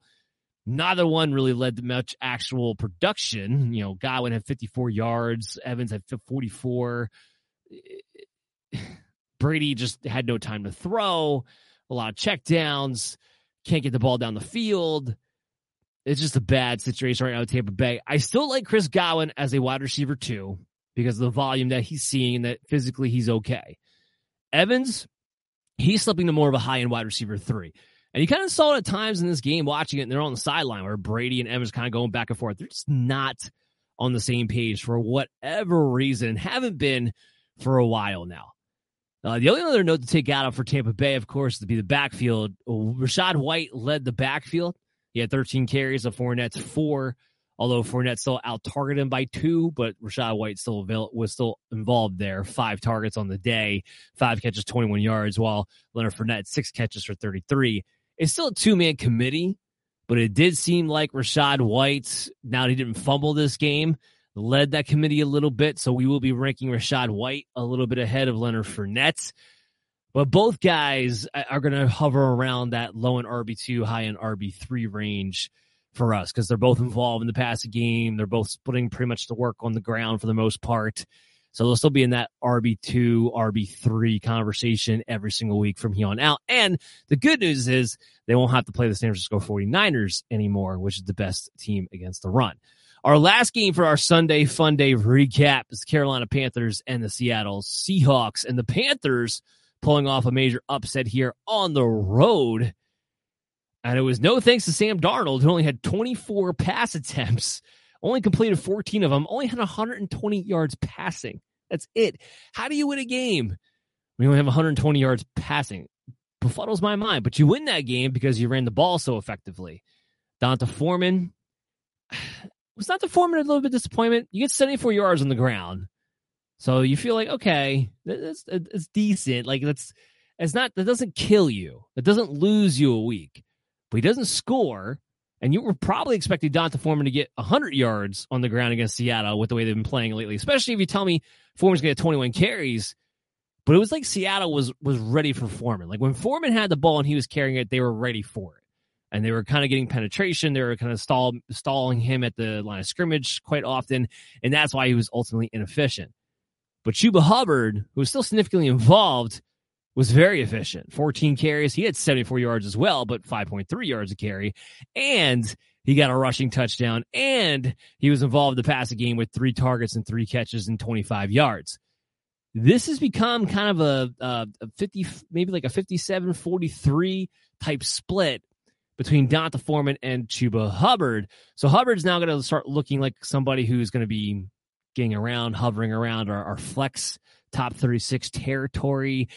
Neither one really led to much actual production. You know, Godwin had 54 yards, Evans had 44. *sighs* Brady just had no time to throw, a lot of checkdowns, can't get the ball down the field. It's just a bad situation right now Tampa Bay. I still like Chris Godwin as a wide receiver too, because of the volume that he's seeing and that physically he's okay. Evans, he's slipping to more of a high end wide receiver three. And you kind of saw it at times in this game watching it, and they're on the sideline where Brady and Evans kind of going back and forth. They're just not on the same page for whatever reason, haven't been for a while now. Uh, the only other note to take out of for Tampa Bay, of course, to be the backfield. Rachaad White led the backfield. He had 13 carries of Fournette's four, although Fournette still out targeted him by two, but Rachaad White still avail- was still involved there. Five targets on the day, five catches, 21 yards, while Leonard Fournette, six catches for 33. It's still a two man committee, but it did seem like Rachaad White, now he didn't fumble this game, led that committee a little bit. So we will be ranking Rachaad White a little bit ahead of Leonard Fournette. But both guys are going to hover around that low end RB2, high end RB3 range for us because they're both involved in the passing game. They're both splitting pretty much the work on the ground for the most part. So they'll still be in that RB2, RB3 conversation every single week from here on out. And the good news is they won't have to play the San Francisco 49ers anymore, which is the best team against the run. Our last game for our Sunday Fun Day recap is the Carolina Panthers and the Seattle Seahawks. And the Panthers pulling off a major upset here on the road. And it was no thanks to Sam Darnold, who only had 24 pass attempts, only completed 14 of them, only had 120 yards passing. That's it. How do you win a game? We only have 120 yards passing. Befuddles my mind, but you win that game because you ran the ball so effectively. D'Onta Foreman, *sighs* was not the Foreman a little bit disappointment? You get 74 yards on the ground. So you feel like, okay, it's, it's decent. Like that's, it's not, that doesn't kill you. That doesn't lose you a week, but he doesn't score. And you were probably expecting D'Onta Foreman to get 100 yards on the ground against Seattle with the way they've been playing lately, especially if you tell me Foreman's going to get 21 carries. But it was like Seattle was was ready for Foreman. Like when Foreman had the ball and he was carrying it, they were ready for it and they were kind of getting penetration. They were kind of stall, stalling him at the line of scrimmage quite often, and that's why he was ultimately inefficient. But Chuba Hubbard, who was still significantly involved, was very efficient. 14 carries. He had 74 yards as well, but 5.3 yards a carry. And he got a rushing touchdown, and he was involved in the passing game with three targets and three catches and 25 yards. This has become kind of a, a, a 50, maybe like a 57 43 type split between D'Onta Foreman and Chuba Hubbard. So Hubbard's now going to start looking like somebody who's going to be getting around, hovering around our, our flex top 36 territory.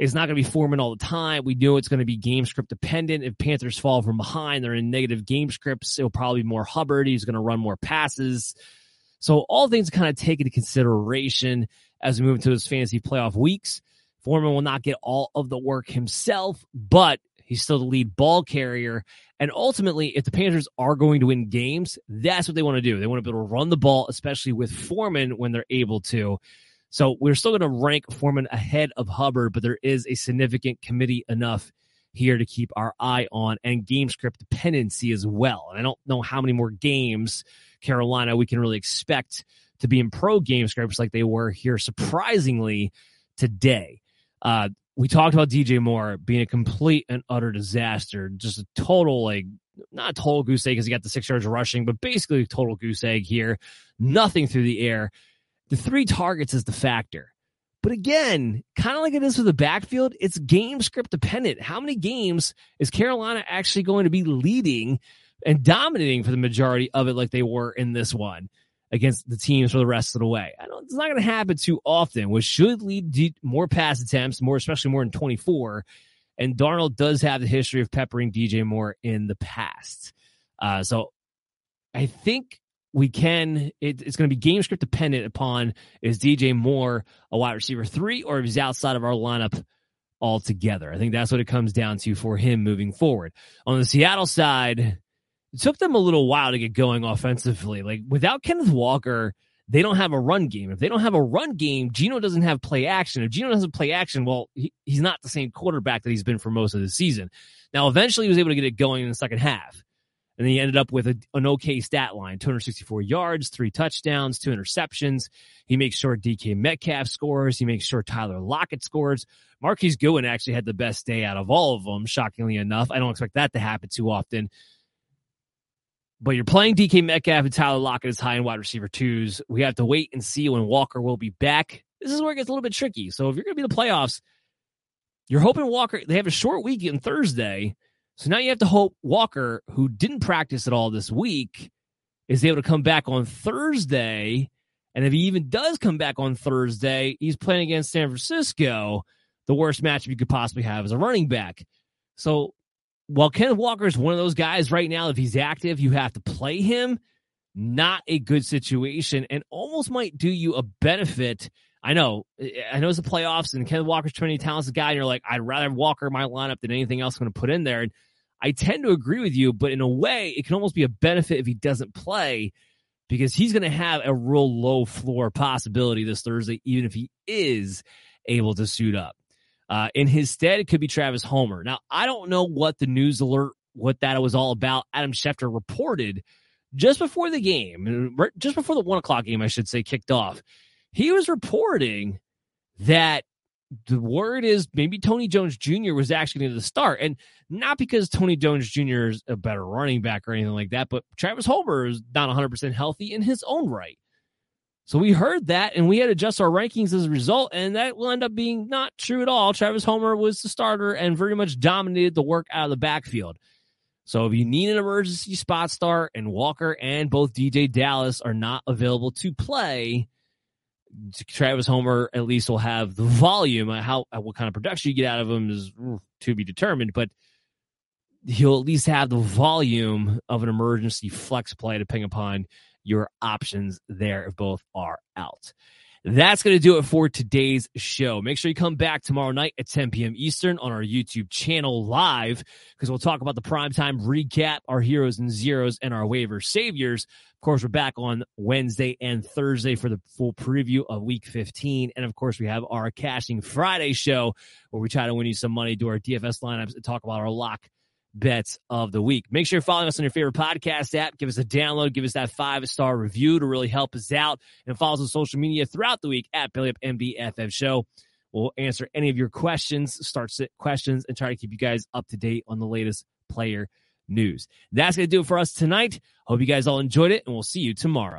It's not going to be Foreman all the time. We know it's going to be game script dependent. If Panthers fall from behind, they're in negative game scripts. It'll probably be more Hubbard. He's going to run more passes. So all things kind of take into consideration as we move into those fantasy playoff weeks. Foreman will not get all of the work himself, but He's still the lead ball carrier. And ultimately, if the Panthers are going to win games, that's what they want to do. They want to be able to run the ball, especially with Foreman when they're able to. So we're still going to rank Foreman ahead of Hubbard, but there is a significant committee enough here to keep our eye on and game script dependency as well. And I don't know how many more games Carolina we can really expect to be in pro game scripts like they were here surprisingly today. Uh, we talked about DJ Moore being a complete and utter disaster, just a total like not total goose egg because he got the six yards rushing, but basically total goose egg here. Nothing through the air. The three targets is the factor. But again, kind of like it is with the backfield, it's game script dependent. How many games is Carolina actually going to be leading and dominating for the majority of it like they were in this one? against the teams for the rest of the way. I don't, it's not going to happen too often, which should lead to more pass attempts, more, especially more than 24. And Darnold does have the history of peppering DJ Moore in the past. Uh, so I think we can, it, it's going to be game script dependent upon is DJ Moore a wide receiver three or if he's outside of our lineup altogether. I think that's what it comes down to for him moving forward. On the Seattle side, it took them a little while to get going offensively. Like without Kenneth Walker, they don't have a run game. If they don't have a run game, Geno doesn't have play action. If Geno doesn't play action, well, he, he's not the same quarterback that he's been for most of the season. Now, eventually, he was able to get it going in the second half. And then he ended up with a, an okay stat line 264 yards, three touchdowns, two interceptions. He makes sure DK Metcalf scores. He makes sure Tyler Lockett scores. Marquise Goodwin actually had the best day out of all of them, shockingly enough. I don't expect that to happen too often. But you're playing DK Metcalf and Tyler Lockett as high end wide receiver twos. We have to wait and see when Walker will be back. This is where it gets a little bit tricky. So if you're going to be in the playoffs, you're hoping Walker, they have a short week on Thursday. So now you have to hope Walker, who didn't practice at all this week, is able to come back on Thursday. And if he even does come back on Thursday, he's playing against San Francisco, the worst matchup you could possibly have as a running back. So while Kenneth Walker is one of those guys right now, if he's active, you have to play him. Not a good situation and almost might do you a benefit. I know, I know it's the playoffs and Kenneth Walker's a talented guy, and you're like, I'd rather have Walker in my lineup than anything else I'm going to put in there. And I tend to agree with you, but in a way, it can almost be a benefit if he doesn't play because he's going to have a real low floor possibility this Thursday, even if he is able to suit up. Uh, in his stead, it could be Travis Homer. Now, I don't know what the news alert, what that was all about. Adam Schefter reported just before the game, just before the one o'clock game, I should say, kicked off. He was reporting that the word is maybe Tony Jones Jr. was actually going to start. And not because Tony Jones Jr. is a better running back or anything like that, but Travis Homer is not 100% healthy in his own right. So we heard that and we had to adjust our rankings as a result, and that will end up being not true at all. Travis Homer was the starter and very much dominated the work out of the backfield. So if you need an emergency spot start and Walker and both DeeJay Dallas are not available to play, Travis Homer at least will have the volume. Uh, how uh, what kind of production you get out of him is to be determined, but he'll at least have the volume of an emergency flex play depending upon your options there if both are out. That's going to do it for today's show. Make sure you come back tomorrow night at 10 p.m. Eastern on our YouTube channel live because we'll talk about the primetime recap, our heroes and zeros, and our waiver saviors. Of course, we're back on Wednesday and Thursday for the full preview of week 15. And of course, we have our Cashing Friday show where we try to win you some money, do our DFS lineups, and talk about our lock bets of the week. Make sure you're following us on your favorite podcast app. Give us a download. Give us that five star review to really help us out. And follow us on social media throughout the week at Belly Up MDFF Show. We'll answer any of your questions, start questions, and try to keep you guys up to date on the latest player news. That's going to do it for us tonight. Hope you guys all enjoyed it, and we'll see you tomorrow.